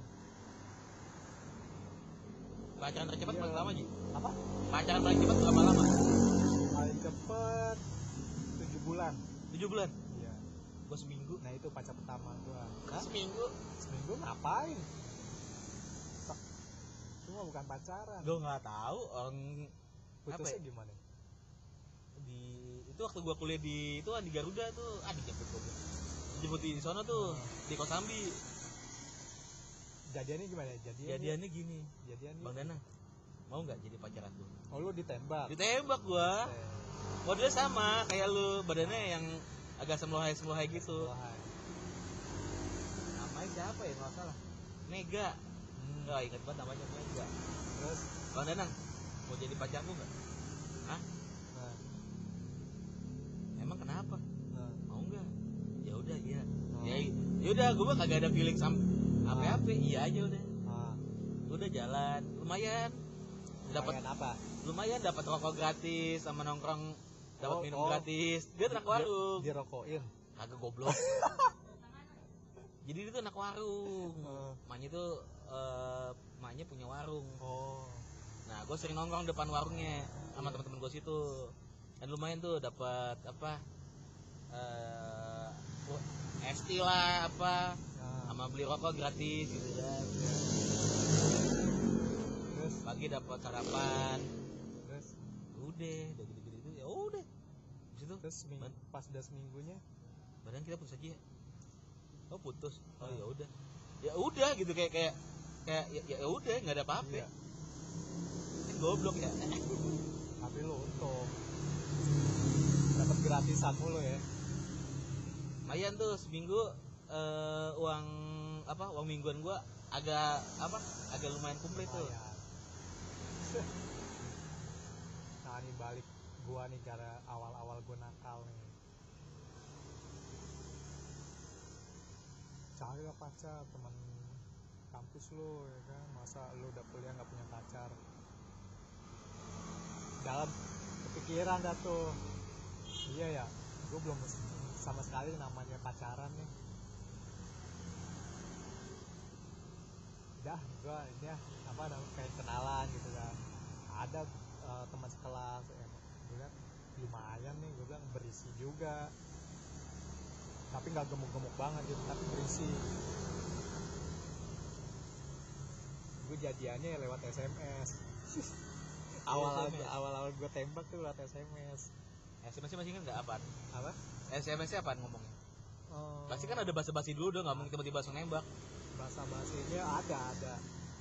Pacaran tercepat Iya. berapa lama Ji? apa? Pacaran paling cepat berapa lama? Paling tujuh bulan. Tujuh bulan? Iya. Gua seminggu. Nah itu pacar pertama gua. Hah? seminggu? Seminggu ngapain? Cuma bukan pacaran. Gua nggak tahu orang putusnya ya? gimana? Di itu waktu gua kuliah di itu kan di Garuda tuh. Ah dijemput gua dijemput di sono tuh di Kosambi. Jadiannya gimana? Jadiannya jadiannya gini. Jadiannya bang Danang mau nggak jadi pacar aku? Oh lu ditembak. Ditembak gua. Eh, modelnya sama kayak lu. Badannya yang agak semlohai semlohai gitu namanya siapa ya nggak salah? Mega. Hmm, nggak ingat banget namanya Mega. Terus? Bang Danang mau jadi pacarku nggak? Nah, emang kenapa? Nah, mau nggak? Ya udah iya. Oh. ya ya udah gue mah kagak ada feeling sam apa apa iya aja udah. Ah, udah jalan. Lumayan dapat apa? lumayan dapat rokok gratis sama nongkrong dapat Oh, minum oh. gratis. Dia anak warung. dirokokin kagak goblok. Jadi dia tuh anak warung. Eh. maknya tuh eh, maknya punya warung. Oh. Nah gue sering nongkrong depan warungnya sama teman-teman gue situ. Dan lumayan tuh dapat apa eh ST lah apa nah, sama beli rokok gratis. Gitu kan terus pagi dapat sarapan. Terus udah udah gitu-gitu itu ya udah. Habis itu terus seminggu, pas udah seminggunya? badan kita putus aja ya. Oh putus? Oh Hmm. ya udah. Ya udah gitu kayak kayak kayak ya, ya udah nggak ada apa-apa. Iya. Ini goblok ya. Tapi lu untung. Dapat gratisan mulu ya. Lumayan tuh seminggu eh, uang apa uang mingguan gua agak apa agak lumayan komplit tuh. Nah ini balik gua nih gara awal-awal gua nakal nih. Cari lah pacar teman kampus lu ya kan? Masa lu udah kuliah nggak punya pacar? Dalam kepikiran dah tuh. Iya ya gue belum sama sekali namanya pacaran nih. Dah gue ini ya apa namanya kayak kenalan gitu kan ada eh, teman sekelas ya, gue bilang lumayan nih gue bilang berisi juga. Tapi nggak gemuk-gemuk banget gitu tapi berisi. Gue jadiannya ya lewat SMS awal SMS. awal awal gue tembak tuh lewat SMS SMS masih kan nggak? Apa? SMS nya apaan ngomongnya? Eh, pasti kan ada basa-basi dulu dong nggak mungkin tiba-tiba langsung nembak. Bahasa bahasanya ada ada.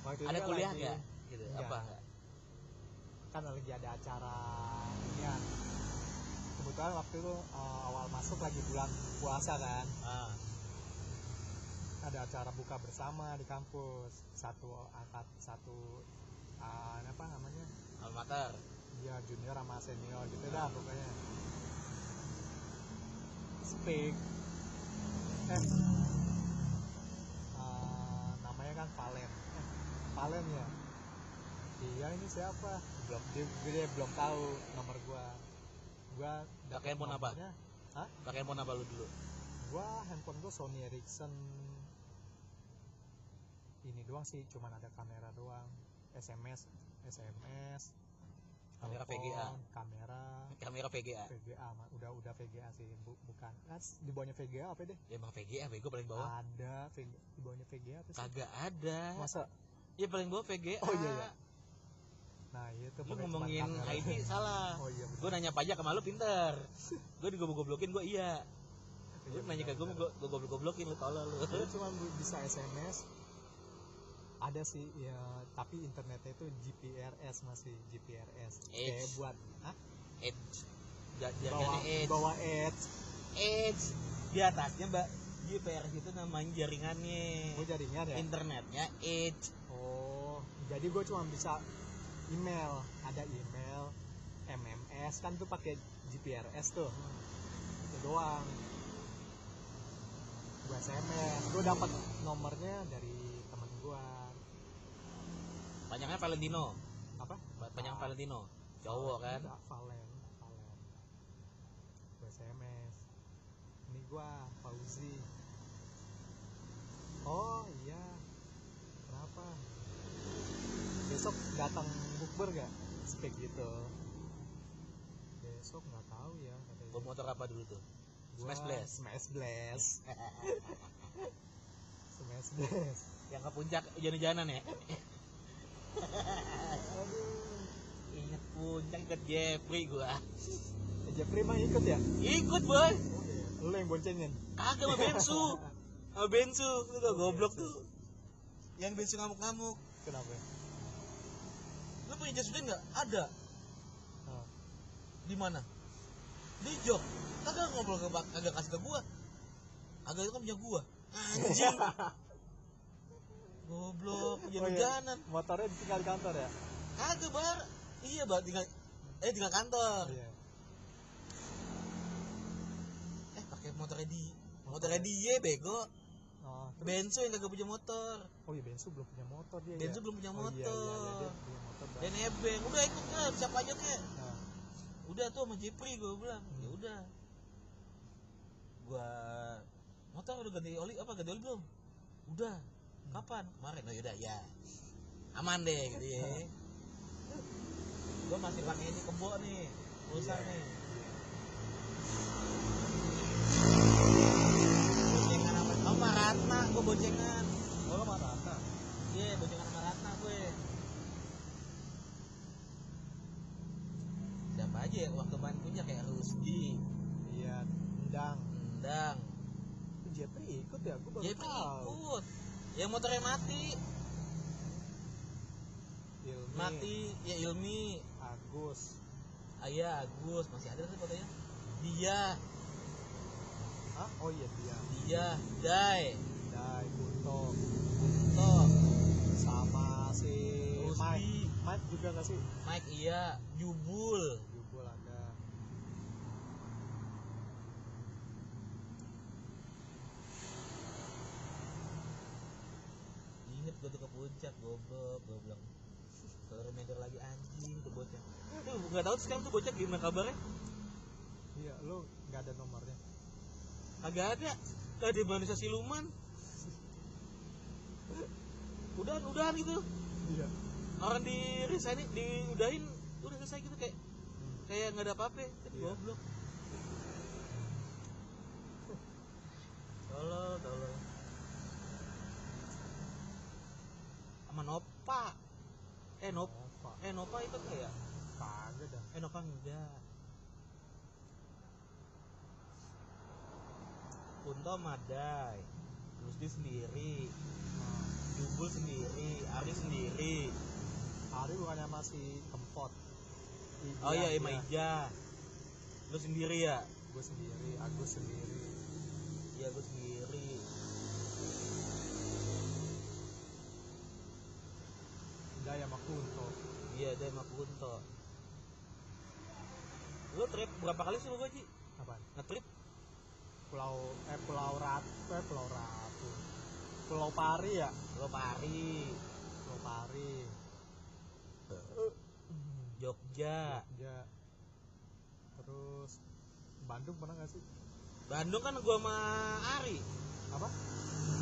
Waktu ada kuliah nggak? Gitu Nggak. apa kan lagi ada acara ya kebetulan waktu itu eh, awal masuk lagi bulan puasa kan. Ah. Ada acara buka bersama di kampus. Satu angkat satu ah, apa namanya? Alma mater dia junior sama senior gitu dah pokoknya. Speak. Eh. Ah, namanya kan Valen. Eh, Valen ya iya ini siapa? Belum dia, dia belum tahu nomor gua. Gua Pakai handphone apa? nomornya. pakai handphone apa lu dulu? Gua handphone gua Sony Ericsson. Ini doang sih cuman ada kamera doang. SMS SMS Kamera telepon, VGA. kamera. Kamera VGA VGA mah udah udah VGA sih bu- bukan. Kan di bawahnya VGA apa deh? Ya emang VGA bego paling bawah. Ada VGA, di bawahnya VGA apa sih? Kagak ada. Masa? Ya paling bawah VGA Oh, iya, iya. Nah itu lu pokoknya cuman ngomongin. ID salah. Oh iya gue nanya pajak sama lu pinter. Gue digoblok-goblokin gue iya. Lu nanya ke gue gue goblok-goblokin lu tolol lu. Cuma bisa SMS ada sih ya tapi internetnya itu GPRS masih GPRS kayak Edge. buat ah edge. Bawa edge. bawa Edge. Edge. Di atasnya mbak GPRS itu namanya jaringannya. Oh jaringan ya? Internetnya edge. Oh jadi gue cuma bisa email. Ada email MMS kan tuh pakai GPRS tuh. Itu doang. Gue SMS gue dapat nomornya dari temen gue Panjangnya Valentino. apa? Panjang Valentino. Cowok kan. Valen Valen gue SMS ini gue Fauzi. Oh iya. Kenapa? Besok datang bukber gak spek gitu besok nggak tahu ya katanya Bawa motor apa dulu tuh? Gua Smash Blast. Smash Blast Smash Blast Yang ke puncak hujan-hujanan ya. aduh Ingat puncak ke Jeffrey gua. Eh, Jeffrey mah ikut ya Ikut boy. lu yang boncengin Kagak sama Bensu. Sama Bensu. Lu tau goblok tuh. Yang Bensu ngamuk-ngamuk. kenapa ya? Lu punya jas hujan nggak? Ada. Ah. Di mana? Di jok. Kagak ngobrol ke bak, kagak kasih ke gua. Kagak itu kan punya gua. Anjing. Goblok, Oh, iya. motornya ditinggal di kantor ya Kagak bar. Iya, bar tinggal eh tinggal kantor. iya Eh, pakai motornya di motornya dia bego. Bensu yang kagak punya motor. oh iya Bensu belum punya motor dia Bensu ya? belum punya Oh, iya, iya, iya, motor. dia punya motor Dan nebeng, udah ikut kan, siapa aja kek. Nah, Udah tuh sama Jepri gue bilang, Hmm. ya udah. Gua motor udah ganti oli apa ganti oli belum? Udah. Kapan? Kemarin. Oh yaudah ya. Aman deh gitu ya. Gua masih pakai ini kebo nih. Pulsa Iya. nih. Boncengan apa? Oh, sama Ratna, gua boncengan. oh lo mana Ratna? Iya, boncengan sama Ratna gue. Siapa aja ya waktu main punya kayak Rusdi, iya Endang. Endang, Jeffrey ikut ya? Gue baru Jepri ikut. Yang motornya mati, Ilmi. Mati. Ya Ilmi, Agus. Ayah Agus. Masih ada sih fotonya. Dia, ah oh iya dia. Dia, Dai, Dai Kunto. Kunto, sama si Mike Rusdi, Mike. Juga gak sih? Mike iya, Jubul, Jubul ada. Ingat gue tuh ke puncak, goblok, gue bilang kalau lagi anjing tuh bocah. Tuh nggak tahu sekarang tuh bocah gimana kabarnya? iya lu nggak ada nomornya Agak ada, kayak di manusia siluman. Udahan, udahan gitu. iya Orang di resign, diudahin, udah selesai gitu kayak Hmm. kayak nggak ada apa-apa. Tapi Iya. goblok. Tolol, tolol. Sama Nopa. Eh Nop, Nova eh Nopa nggak ya? kagak dah Eh Nova enggak. Kunto Madai, Rusdi sendiri, Jubul sendiri, Ari sendiri. Ari bukannya masih kempot Oh iya, Ima Ija. Lu sendiri ya? gue sendiri Agus sendiri Iya, gue sendiri. Daya sama Kunto Iya, dia sama Kunto. Lu trip berapa kali sih lu Ji? apa Ngetrip? Pulau eh Pulau Ratu eh Pulau Ratu Pulau Pari ya Lu Pari, Pulau Pari Jogja. Jogja terus Bandung pernah gak sih Bandung kan gua sama Ari. apa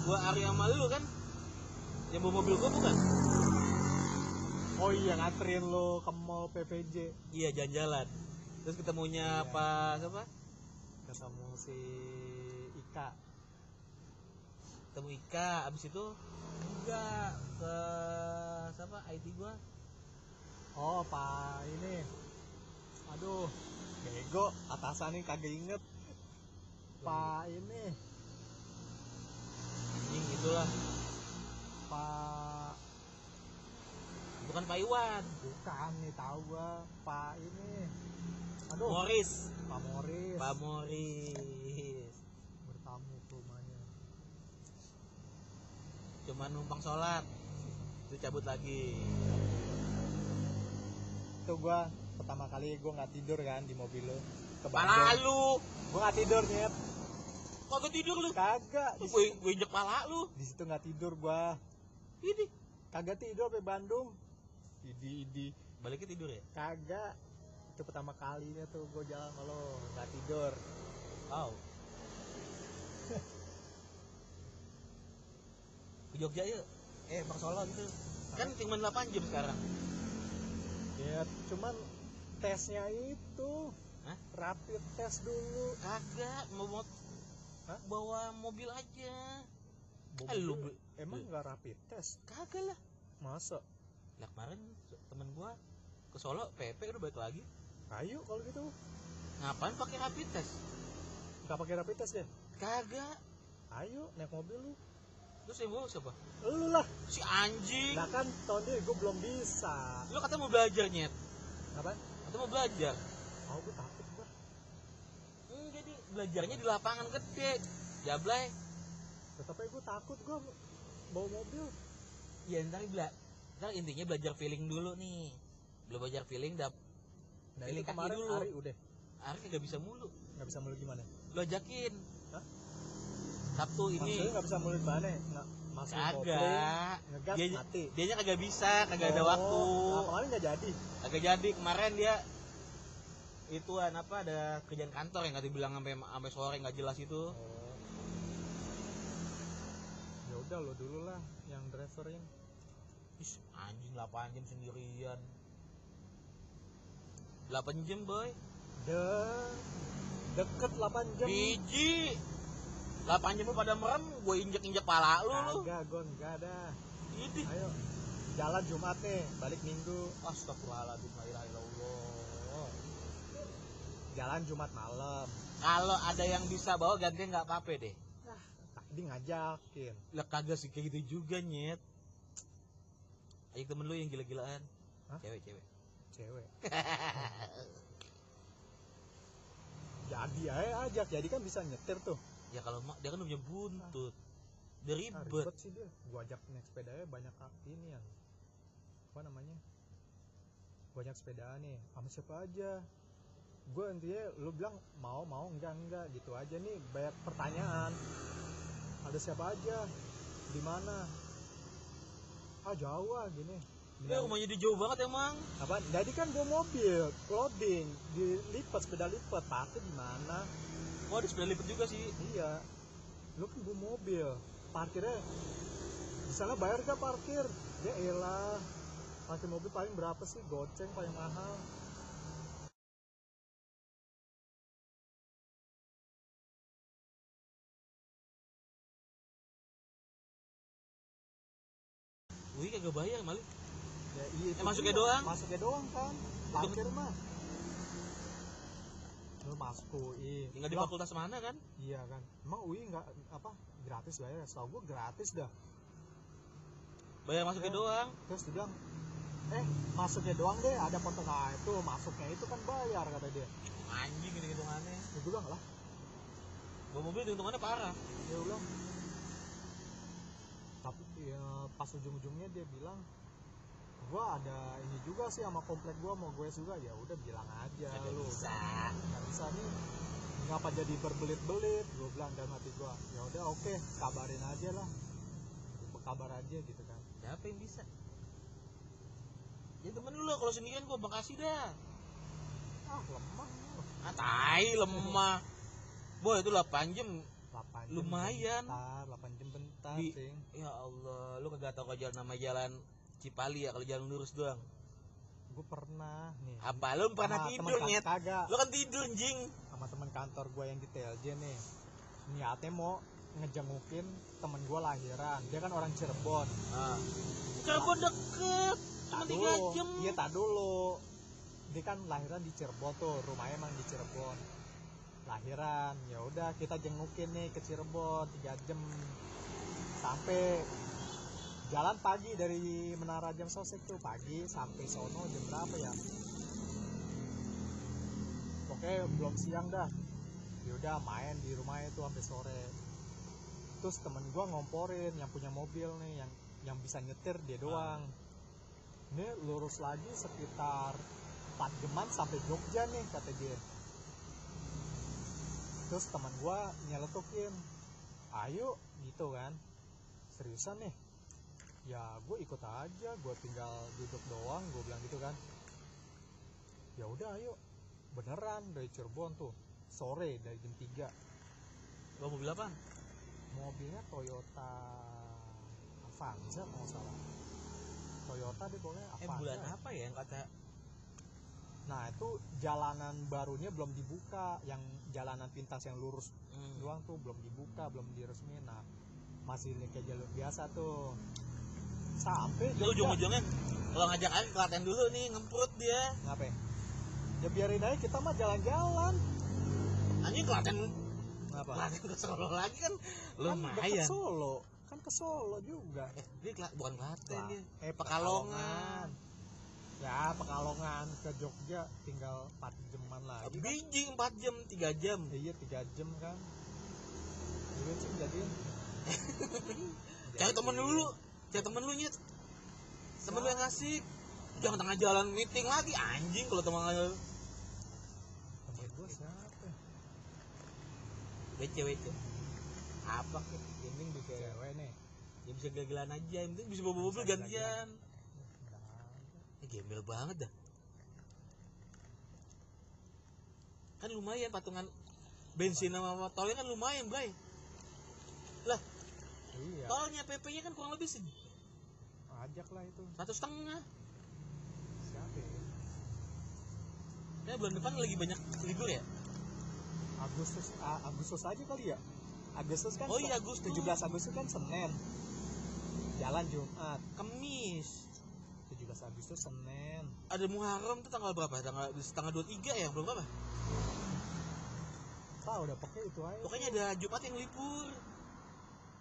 Gua Ari sama lu kan? Yang bawa mobil gua bukan? oh iya nganterin lo ke mall PPJ Iya, jalan-jalan. Terus ketemunya Iya. apa siapa? Ketemu si Ika. Ketemu Ika, abis itu enggak ke siapa? IT gua. oh pak ini. Aduh bego atasan nih kagak inget. Pak ini. Anjing gitulah. pak. Bukan Pak Iwan, bukan nih tahu gua. Pak ini aduh Morris. pak Moris Pak Morris. bertamu ke rumahnya Cuma numpang sholat. Itu cabut lagi. itu gua pertama kali gua nggak tidur kan di mobil lu ke Pala Bandung lu. gua nggak tidur nyet Kagak tidur lu. kagak Gue gue injek pala lu. di situ nggak tidur gua Ini. kagak tidur sampai Bandung idi idi Baliknya tidur ya? kagak itu pertama kalinya tuh gua jalan sama lo nggak tidur Wow. Ke Jogja yuk. Eh, Bang Solo gitu. Kan cuma 8 jam sekarang. ya cuman tesnya itu Hah? rapid test dulu Kagak, mau mau Hah? bawa mobil aja. Mobil Eh, lu emang nggak rapid test Kagak lah. masa Lah kemarin temen gua ke Solo PP udah balik lagi. Ayo kalau gitu Ngapain pakai rapid test? nggak pakai rapid test deh Kagak. ayo naik mobil lu Terus yang bawa siapa? lu lah Si anjing. nah kan tahun ini gue belum bisa Lu kata mau belajar nyet. apa Kata mau belajar. oh gue takut gua Hmm, jadi belajarnya di lapangan gede. Jablay. tetapi gue takut gue bawa mobil Ya ntar bela ntar intinya belajar feeling dulu nih. Belum belajar feeling dap nah Pilih itu kemarin dulu. hari udah Ari kagak bisa mulu. nggak bisa mulu gimana Lu ajakin. Hah? Sabtu maksudnya ini nggak bisa mulu gimana nggak masuk kagak. ngegas Dia mati dianya kagak bisa, kagak ada Oh, waktu. nah, kemarin nggak jadi Kagak jadi kemarin dia ituan apa ada kerjaan kantor yang tadi bilang sampai sampai sore nggak jelas itu. oh. ya udah lo dulu lah yang driverin Is, anjing 8 jam sendirian. 8 jam boy. de deket 8 jam Biji. 8 jam lu pada merem, gue injek-injek pala lu lu. kagak gon nggak ada Ini. ayo jalan Jumat nih balik Minggu Astagfirullahaladzim, la ilaha illallah. jalan Jumat malam Kalau ada yang bisa bawa gantian nggak apa-apa deh. tadi ngajakin Lah kagak sih kayak gitu juga nyet. Ayo temen lu yang gila-gilaan. Hah? Cewek, jadi aja ajak. Jadi kan bisa nyetir tuh. Ya kalau mak dia kan udah punya buntut. Dia Ah, ribet. ribet sih dia. Gua ajak naik sepedanya banyak kak ini yang apa namanya? Banyak sepedaan nih sama siapa aja. Gue intinya lu bilang mau mau enggak enggak. Gitu aja nih banyak pertanyaan. Ada siapa aja? Di mana? Ah jauh ah gini Ya rumahnya dia jauh banget emang. apa? Jadi kan gue mobil loading dilipat sepeda lipat. Parkir di mana? Wah, ada sepeda lipat juga sih. iya. Lu kan gue mobil. Parkirnya di sana bayar gak parkir? Ya elah. Parkir mobil paling berapa sih? Goceng paling mahal. Wih, kagak bayar malah. Ya iya masuknya doang? masuknya doang kan parkir mah lu masuk UI Tinggal di Lah, fakultas mana kan? iya kan emang UI nggak apa gratis bayar setahu gue gratis dah Bayar masuknya Ya. doang. terus dia bilang eh masuknya doang deh ada foto nah itu masuknya itu kan bayar kata dia Anjing ini hitungannya. ya gue bilang lah Bawa mobil hitungannya parah. dia bilang tapi ya, pas ujung-ujungnya dia bilang gua ada ini juga sih sama komplek gua mau gue juga ya udah bilang aja Kagak lu bisa. nggak bisa nih ngapa jadi berbelit-belit gue bilang dalam hati gua ya udah oke kabarin aja lah kabar aja gitu kan Siapa yang bisa? Ya temen lu lah, kalau sendirian gua Bekasi dah. ah lemah Ah, tai lemah. Boy, itu 8 jam. 8 jam Lumayan. bentar 8 jam bentar Di- Ting. Ya Allah, lu kagak tahu jalan nama jalan Cipali ya kalau jalan lurus doang. gue pernah nih. Apa? Lu pernah tidur temen kan- nyet? kagak. Lu kan tidur anjing. sama teman kantor gue yang di TLJ nih. Niatnya mau ngejengukin temen gue lahiran. Dia kan orang Cirebon. Ah. Cirebon deket, cuma tak 3 dulu jam. iya tak dulu dia kan lahiran di Cirebon tuh rumahnya emang di Cirebon. Lahiran ya udah kita jengukin nih ke Cirebon 3 jam. Sampai jalan pagi dari Menara Jam Sosek tuh pagi sampai sono jam berapa ya? Pokoknya belum siang dah. Ya udah main di rumahnya tuh sampai sore. Terus temen gua ngomporin yang punya mobil nih yang yang bisa nyetir dia doang. Ini lurus lagi sekitar 4 jaman sampai Jogja nih kata dia. Terus teman gua nyeletukin. Ayo gitu kan. Seriusan nih ya gue ikut aja. Gue tinggal duduk doang gue bilang gitu kan. Ya udah ayo. Beneran dari Cirebon tuh. Sore dari jam 3 Lo mobil apa? mobilnya Toyota Avanza kalau salah. Toyota deh pokoknya Eh Avanza. bulan apa ya yang kata? Nah itu jalanan barunya belum dibuka. Yang jalanan pintas yang lurus hmm. doang tuh belum dibuka belum diresmiin nah masih kayak jalur biasa tuh sampai Lu ujung-ujungnya kalau ngajak aja ke Klaten dulu nih ngemprut dia. ngapain ya biarin aja kita mah jalan-jalan Anjing Klaten ngapa Klaten ke Solo lagi kan kan lumayan. Solo kan ke Solo juga Eh, dia Kla- bukan Klaten Lah, dia. eh Pekalongan. ya Pekalongan ke Jogja tinggal 4 jaman lagi kan Biji 4 jam, 3 jam. Iya 3 jam kan Iya sih jadi Cari temen dulu. Cari temen lu nyet. Temen lu yang ngasih. Jangan tengah jalan meeting lagi anjing kalau teman lu. temen gue siapa ya? Wece wece. Apa ke? Yang penting bisa cewek nih ya bisa gagalan aja. Yang penting bisa bawa mobil gantian. Eh, gembel banget dah. Kan lumayan patungan bensin sama tolnya kan lumayan, Bray. iya Tolnya PP-nya kan kurang lebih sih ajak lah itu satu setengah. siapa ya Ya bulan depan lagi banyak libur ya. Agustus ah, Agustus aja kali ya Agustus kan Oh iya, Agustus. 17 Agustus kan Senin jalan Jumat Kemis. 17 Agustus Senin Ada Muharram tuh tanggal berapa? Tanggal tanggal 23 ya, belum berapa? tahu udah pakai itu aja Pokoknya ada Jumat yang libur.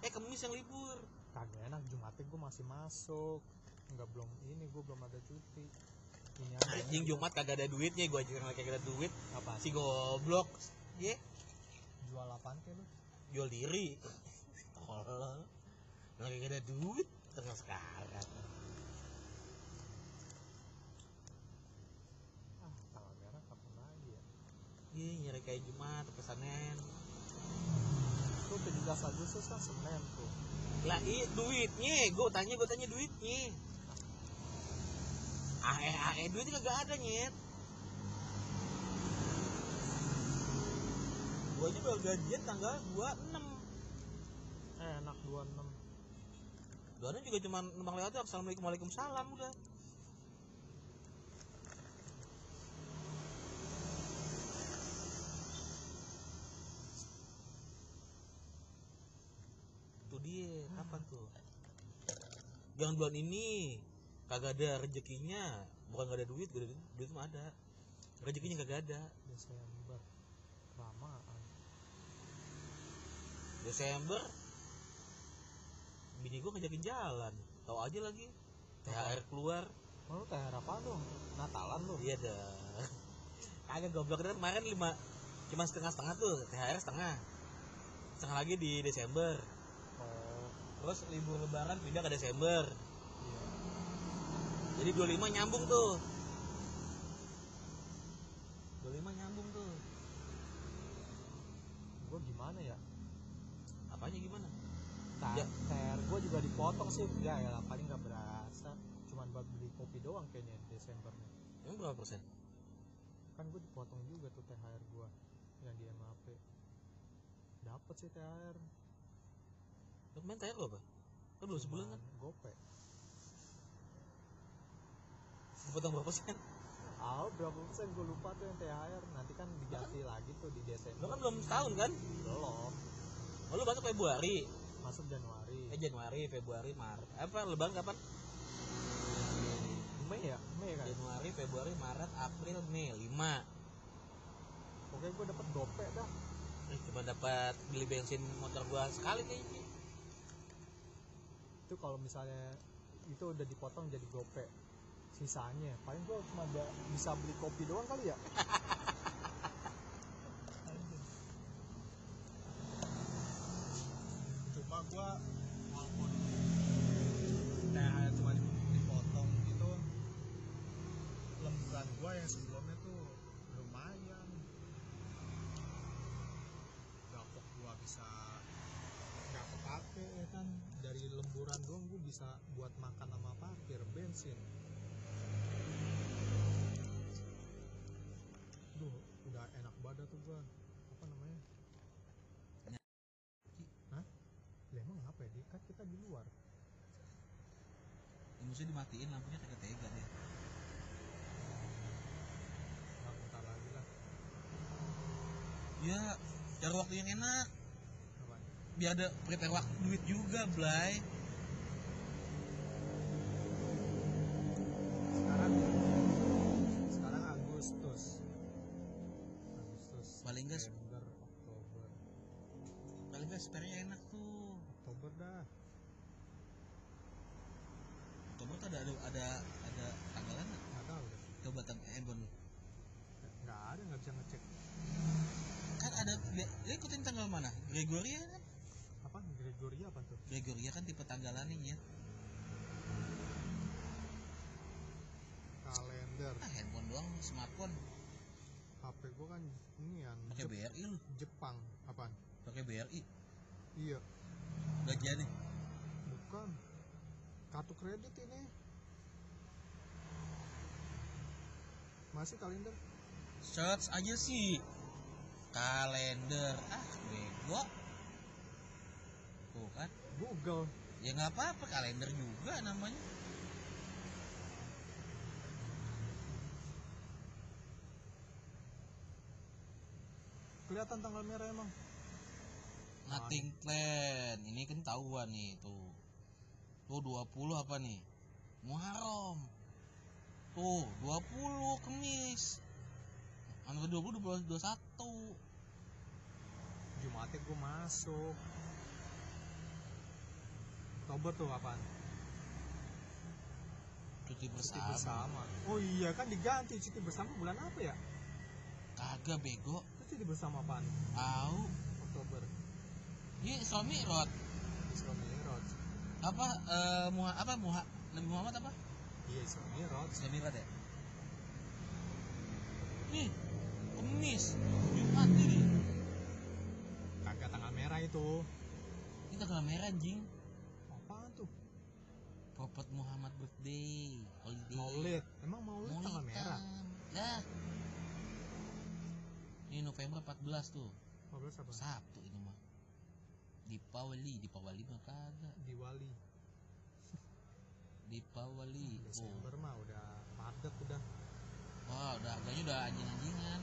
Eh, Kemis yang libur. Kagak enak Jumatnya gue masih masuk nggak belum ini gue belum ada cuti ini Anjing Jumat kagak ada duitnya, gua aja kagak ada duit. apa Si goblok. Ye, jual apaan ke lu jual diri. Tolol. Yang kagak ada duit tengah sekarang. ah tanggal merah kapan lagi ya Iya, nyari kayak Jumat ke Itu 17 Agustus kan Senin tuh Lah, iya duitnya. Gua tanya, gua tanya duitnya. Ae ae duitnya kagak ada nyet. Gua aja baru gajian tanggal 26. eh, enak 26 Doanya juga cuma numpang lewat tuh, assalamualaikum waalaikumsalam udah. Tuh dia, kapan tuh? Jangan bulan ini kagak ada rezekinya, bukan gak ada duit, gak ada duit, duit mah ada. Rezekinya kagak ada. Desember kelamaan Desember bini gua ngajakin jalan, tahu aja lagi. THR keluar, Oh, lu THR apa dong? Natalan lu? Iya dah. Kagak goblok kan kemarin lima cuma setengah setengah tuh THR setengah setengah lagi di Desember Oh, terus libur lebaran pindah ke Desember iya. jadi 25 nyambung tuh 25 nyambung tuh Gue gimana ya? apanya gimana Nah, Ya. Gue juga dipotong sih. Ya, ya lah, paling nggak berasa. Cuman buat beli kopi doang kayaknya Desember nih. emang berapa persen Kan gue dipotong juga tuh THR gue yang di MAP. Dapat sih THR. Lu kemarin THR lu apa kan dua sebulan kan Gope. dipotong berapa persen Ah, berapa persen gue lupa tuh yang THR. Nanti kan diganti lagi tuh di Desember. lu kan belum setahun kan Belum. oh, lu masuk Februari Masuk Januari. eh Januari Februari Maret apa lebaran kapan Mei ya? Mei kan? Januari Februari Maret April Mei 5 Pokoknya gue dapet gope dah. Eh, cuma dapat beli bensin motor gua sekali kayaknya itu kalau misalnya itu udah dipotong jadi gope. Sisanya. Paling gua cuma bisa beli kopi doang kali ya cuma gua walaupun lemburan gua yang sebelumnya tuh lumayan gapok gua bisa nggak kepake ya kan dari lemburan doang gua bisa buat makan sama parkir bensin. Duh, udah enak badan tuh gua. Apa namanya? Hah? Lah emang apa ya? Kan kita di luar. Ya, mesti dimatiin lampunya tega tega deh. Nggak bentar lagi lah. Ya cari waktu yang enak. Biar ada prepare waktu duit juga Blay spare enak tuh. Oktober dah. Oktober tuh ada ada ada, ada tanggalan nggak? tahu deh. Coba tang handphone lu. nggak ada nggak bisa ngecek. Kan ada dia ikutin tanggal mana? Gregoria kan? Apa? Gregoria apa tuh? Gregoria kan tipe tanggalannya ya. Kalender. Ah handphone doang smartphone. HP gua kan ini yang pakai BRI lu. Jepang apaan? Pakai BRI iya. Gajiannya bukan. Kartu kredit ini. Masih kalender? Search aja sih. Kalender. Ah bego. Tuh kan. Google. Ya nggak apa-apa kalender juga namanya. Kelihatan tanggal merah emang nothing plan. Ini kan tahuan nih tuh. Tuh 20 apa nih? Muharram. Tuh 20 Kemis. Anu 20 21 Jumatnya gue masuk. Oktober tuh apaan? cuti Cuti bersama. bersama. Oh iya kan diganti. Cuti bersama bulan apa ya? kagak bego. Cuti bersama apaan? tahu ini suami rot Isra Mi'raj apa eh muha apa muha Nabi Muhammad apa Iya Isra Mi'raj suami rot ya nih Kemis Jumat ini Kagak tanggal merah itu ini tanggal merah anjing Apaan tuh? Prophet Muhammad birthday holiday Maulid Emang Maulid tanggal merah? Dah. Ini November 14 tuh. 15 apa? Sabtu. Dipawali, Dipawali mah kagak. Diwali Dipawali. Oh. Desember mah udah padet udah Wah, udah harganya udah anjing-anjingan.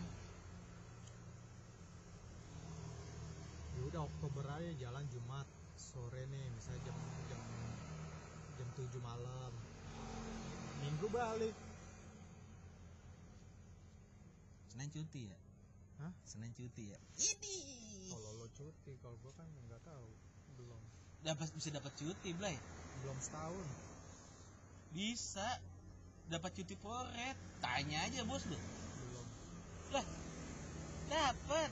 ya udah Oktober aja jalan Jumat sore nih misalnya jam jam jam 7 malam Minggu balik Senin cuti ya? Hah? Senin cuti ya? Ini. Cuti kalau gua kan nggak tahu belum Dapat bisa dapat cuti, Blay. belum setahun Bisa. Dapat cuti poret. Tanya aja bos lu. belum Dapat.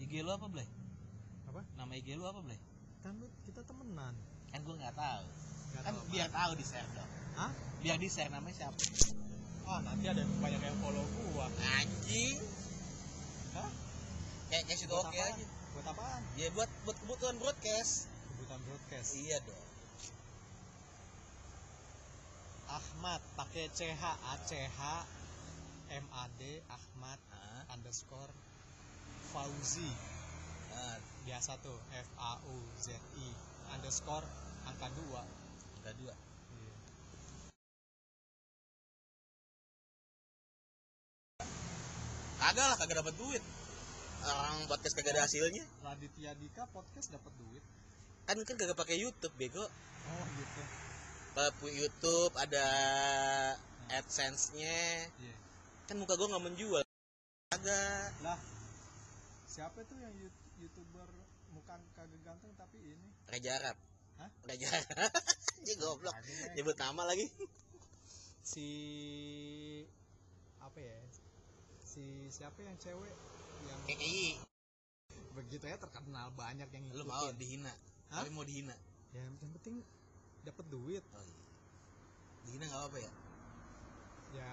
IG lu apa, Blay? apa Nama IG lu apa, Blay? kan lu kita temenan Kan gua nggak tahu. Kan tahu biar tahu di share dong. Hah? Biar di share namanya siapa? ah nanti ada banyak yang follow gua Anjing. Hah? Kayak kayak situ Buat oke aja. buat apaan Ya buat buat kebutuhan broadcast. kebutuhan broadcast Iya dong. Ahmad pakai CH A C H M A D Ahmad Ah, underscore Fauzi ah, biasa tuh F A U Z I underscore angka dua angka dua. Kagak lah, kagak dapat duit. Orang podcast kagak ada hasilnya. Raditya Dika podcast dapat duit Kan kan kagak pakai YouTube, bego. oh gitu Kalau YouTube ada AdSense-nya. iya Kan muka gua nggak menjual. Kagak. lah siapa tuh yang Yout- youtuber muka kagak ganteng tapi ini Raja Arab. Hah? Raja Arab. Dia goblok. Bang. Nyebut nama lagi. si apa ya si siapa yang cewek yang KKI. begitu ya terkenal banyak yang lu ngikutin. mau dihina? Hah? tapi mau dihina? Ya yang penting dapat duit. Oh iya. Dihina nggak apa ya? Ya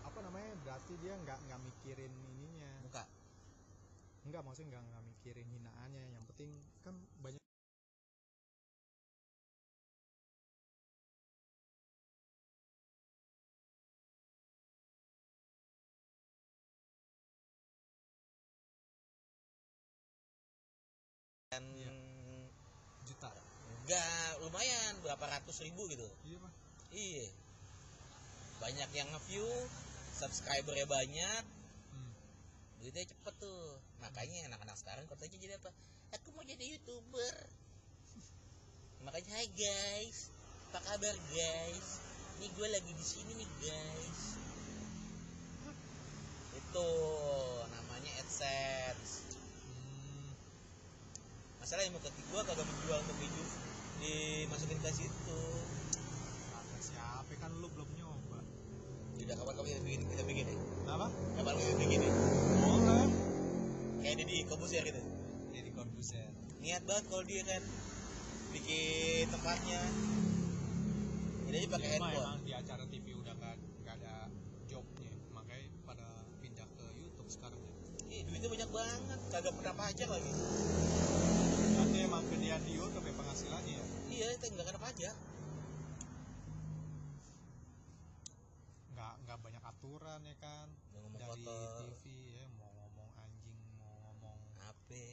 apa namanya berarti dia nggak nggak mikirin ininya. Muka? Nggak maksudnya nggak nggak mikirin hinaannya. Yang penting kan enggak lumayan berapa ratus ribu gitu. Iya pak iya. Banyak yang nge-view subscribernya banyak. Hmm. duitnya cepet tuh. Makanya anak-anak sekarang katanya jadi apa? Aku mau jadi youtuber. Makanya hai guys. Apa kabar guys? Ini gue lagi di sini nih guys. Itu namanya adsense. Hmm. masalah yang mau ketik gue kagak menjual untuk hidup dimasukin ke situ. Kata siapa? Kan lu belum nyoba. Udah kapan kapan kita bikin kita bikin ya apa? Kapan kita bikin ya boleh. Kayak Deddy Kobusier gitu. Jadi kondusen niat banget kalau dia kan bikin tempatnya. Ini aja pakai Ya, handphone. emang di acara TV udah nggak nggak ada jobnya. Makanya pada pindah ke YouTube sekarang. Ya duitnya banyak banget. Kagak pernah pajak lagi. Nanti emang gedean di YouTube ya penghasilannya ya iya itu nggak kena pajak nggak nggak banyak aturan ya kan? Dari kotor TV ya mau ngomong anjing mau ngomong apa?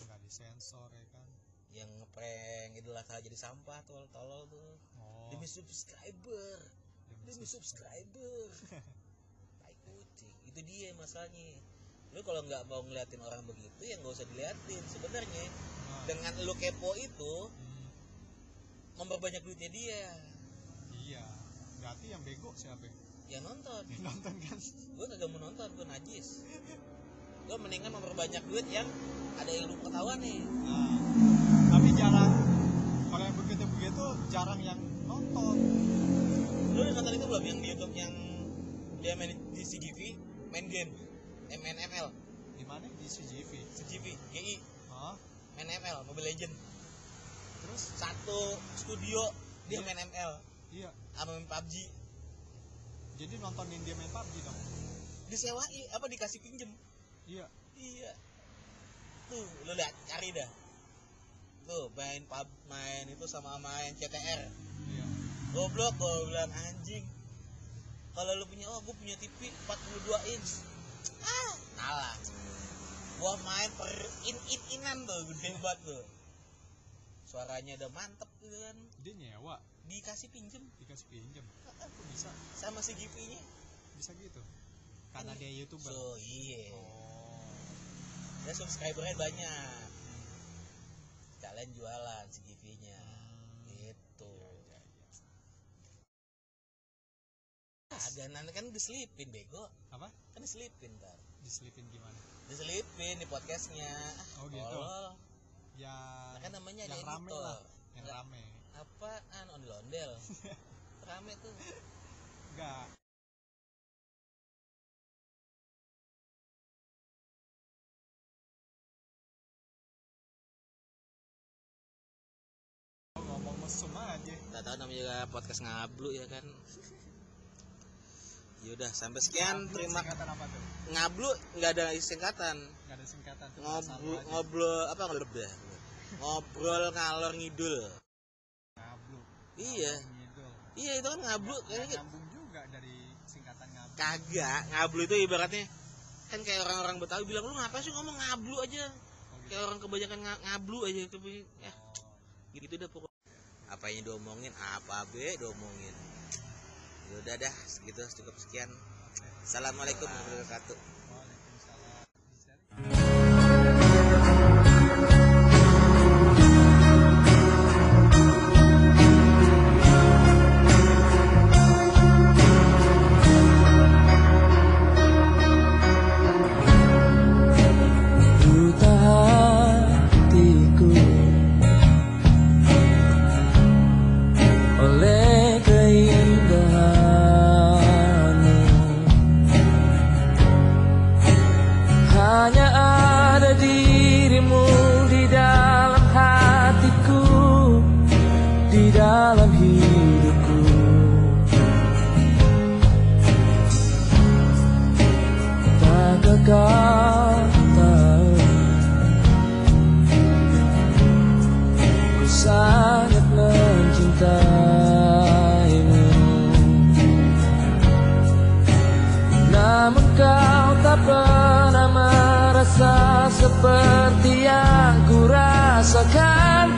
Nggak disensor ya kan? Yang ngeprank idul adha jadi sampah tol tolol tuh. Oh. Demi subscriber. Demi demi subscriber. Tai kucing. Itu dia masalahnya. Lu kalau nggak mau ngeliatin orang begitu ya nggak usah diliatin sebenarnya. Nah, dengan lu kepo itu memperbanyak duitnya dia. Iya berarti yang bego siapa? Ya nonton. Yang nonton kan? Gue kagak mau nonton gue najis. Gue mendingan memperbanyak duit yang ada ilmu pengetahuan nih. Nah, tapi jarang kalau yang begitu begitu jarang yang nonton. Lu udah nonton itu belum? Yang di YouTube yang dia main di CGV main game? MNML di mana? Di CGV CGV GI Hah? main ML Mobile Legend terus satu studio dia main ML iya. Sama main PUBG jadi nontonin dia main PUBG dong? Disewain apa dikasih pinjem? Iya. Iya. Tuh lu lihat cari dah. Tuh main pub main itu sama main CTR iya. Goblok gue bilang anjing. Kalau lu punya oh gue punya TV 42 inch. Ah kalah. Gua main per in in inan tuh gede banget tuh suaranya udah mantep gitu kan. Dia nyewa. Dikasih pinjem. Dikasih pinjam kok bisa? Sama si GP nya bisa gitu? Karena dia youtuber. So iya. Oh. Dia subscribernya banyak. Kalian jualan si GP nya gitu. Iya, iya, iya. agak nanti kan diselipin bego. Apa? Kan diselipin ntar diselipin gimana? Diselipin di podcastnya. Oh, gitu. Yang Nah, kan namanya ada yang rame editor. lah yang Nggak- rame. apaan? Ondel ondel rame tuh. Enggak ngomong mesum aja. Tak tahu namanya juga podcast ngablu ya kan. Yaudah sampai sekian. Ngablu terima singkatan apa tuh? Ngablu nggak ada singkatan. Nggak ada singkatan. Ngobrol ngobrol apa ngobrol ngobrol ngalor ngidul. Ngablu Iya. Ngidul. iya itu kan ngablu Nggak kayaknya nyambung juga dari singkatan ngablu kagak ngablu itu ibaratnya kan kayak orang-orang Betawi bilang lu ngapa sih ngomong ngablu aja? Oh, gitu. kayak orang kebanyakan nga- ngablu aja itu ya. Oh. gitu dah pokoknya apa yang diomongin? Apa be diomongin? Yaudah dah segitu cukup sekian. Assalamualaikum warahmatullahi wabarakatuh dirimu di dalam hatiku Di dalam hidupku. Tak kau tahu? Ku sangat mencintaimu. Namun kau tak pernah merasa seperti yang ku rasakan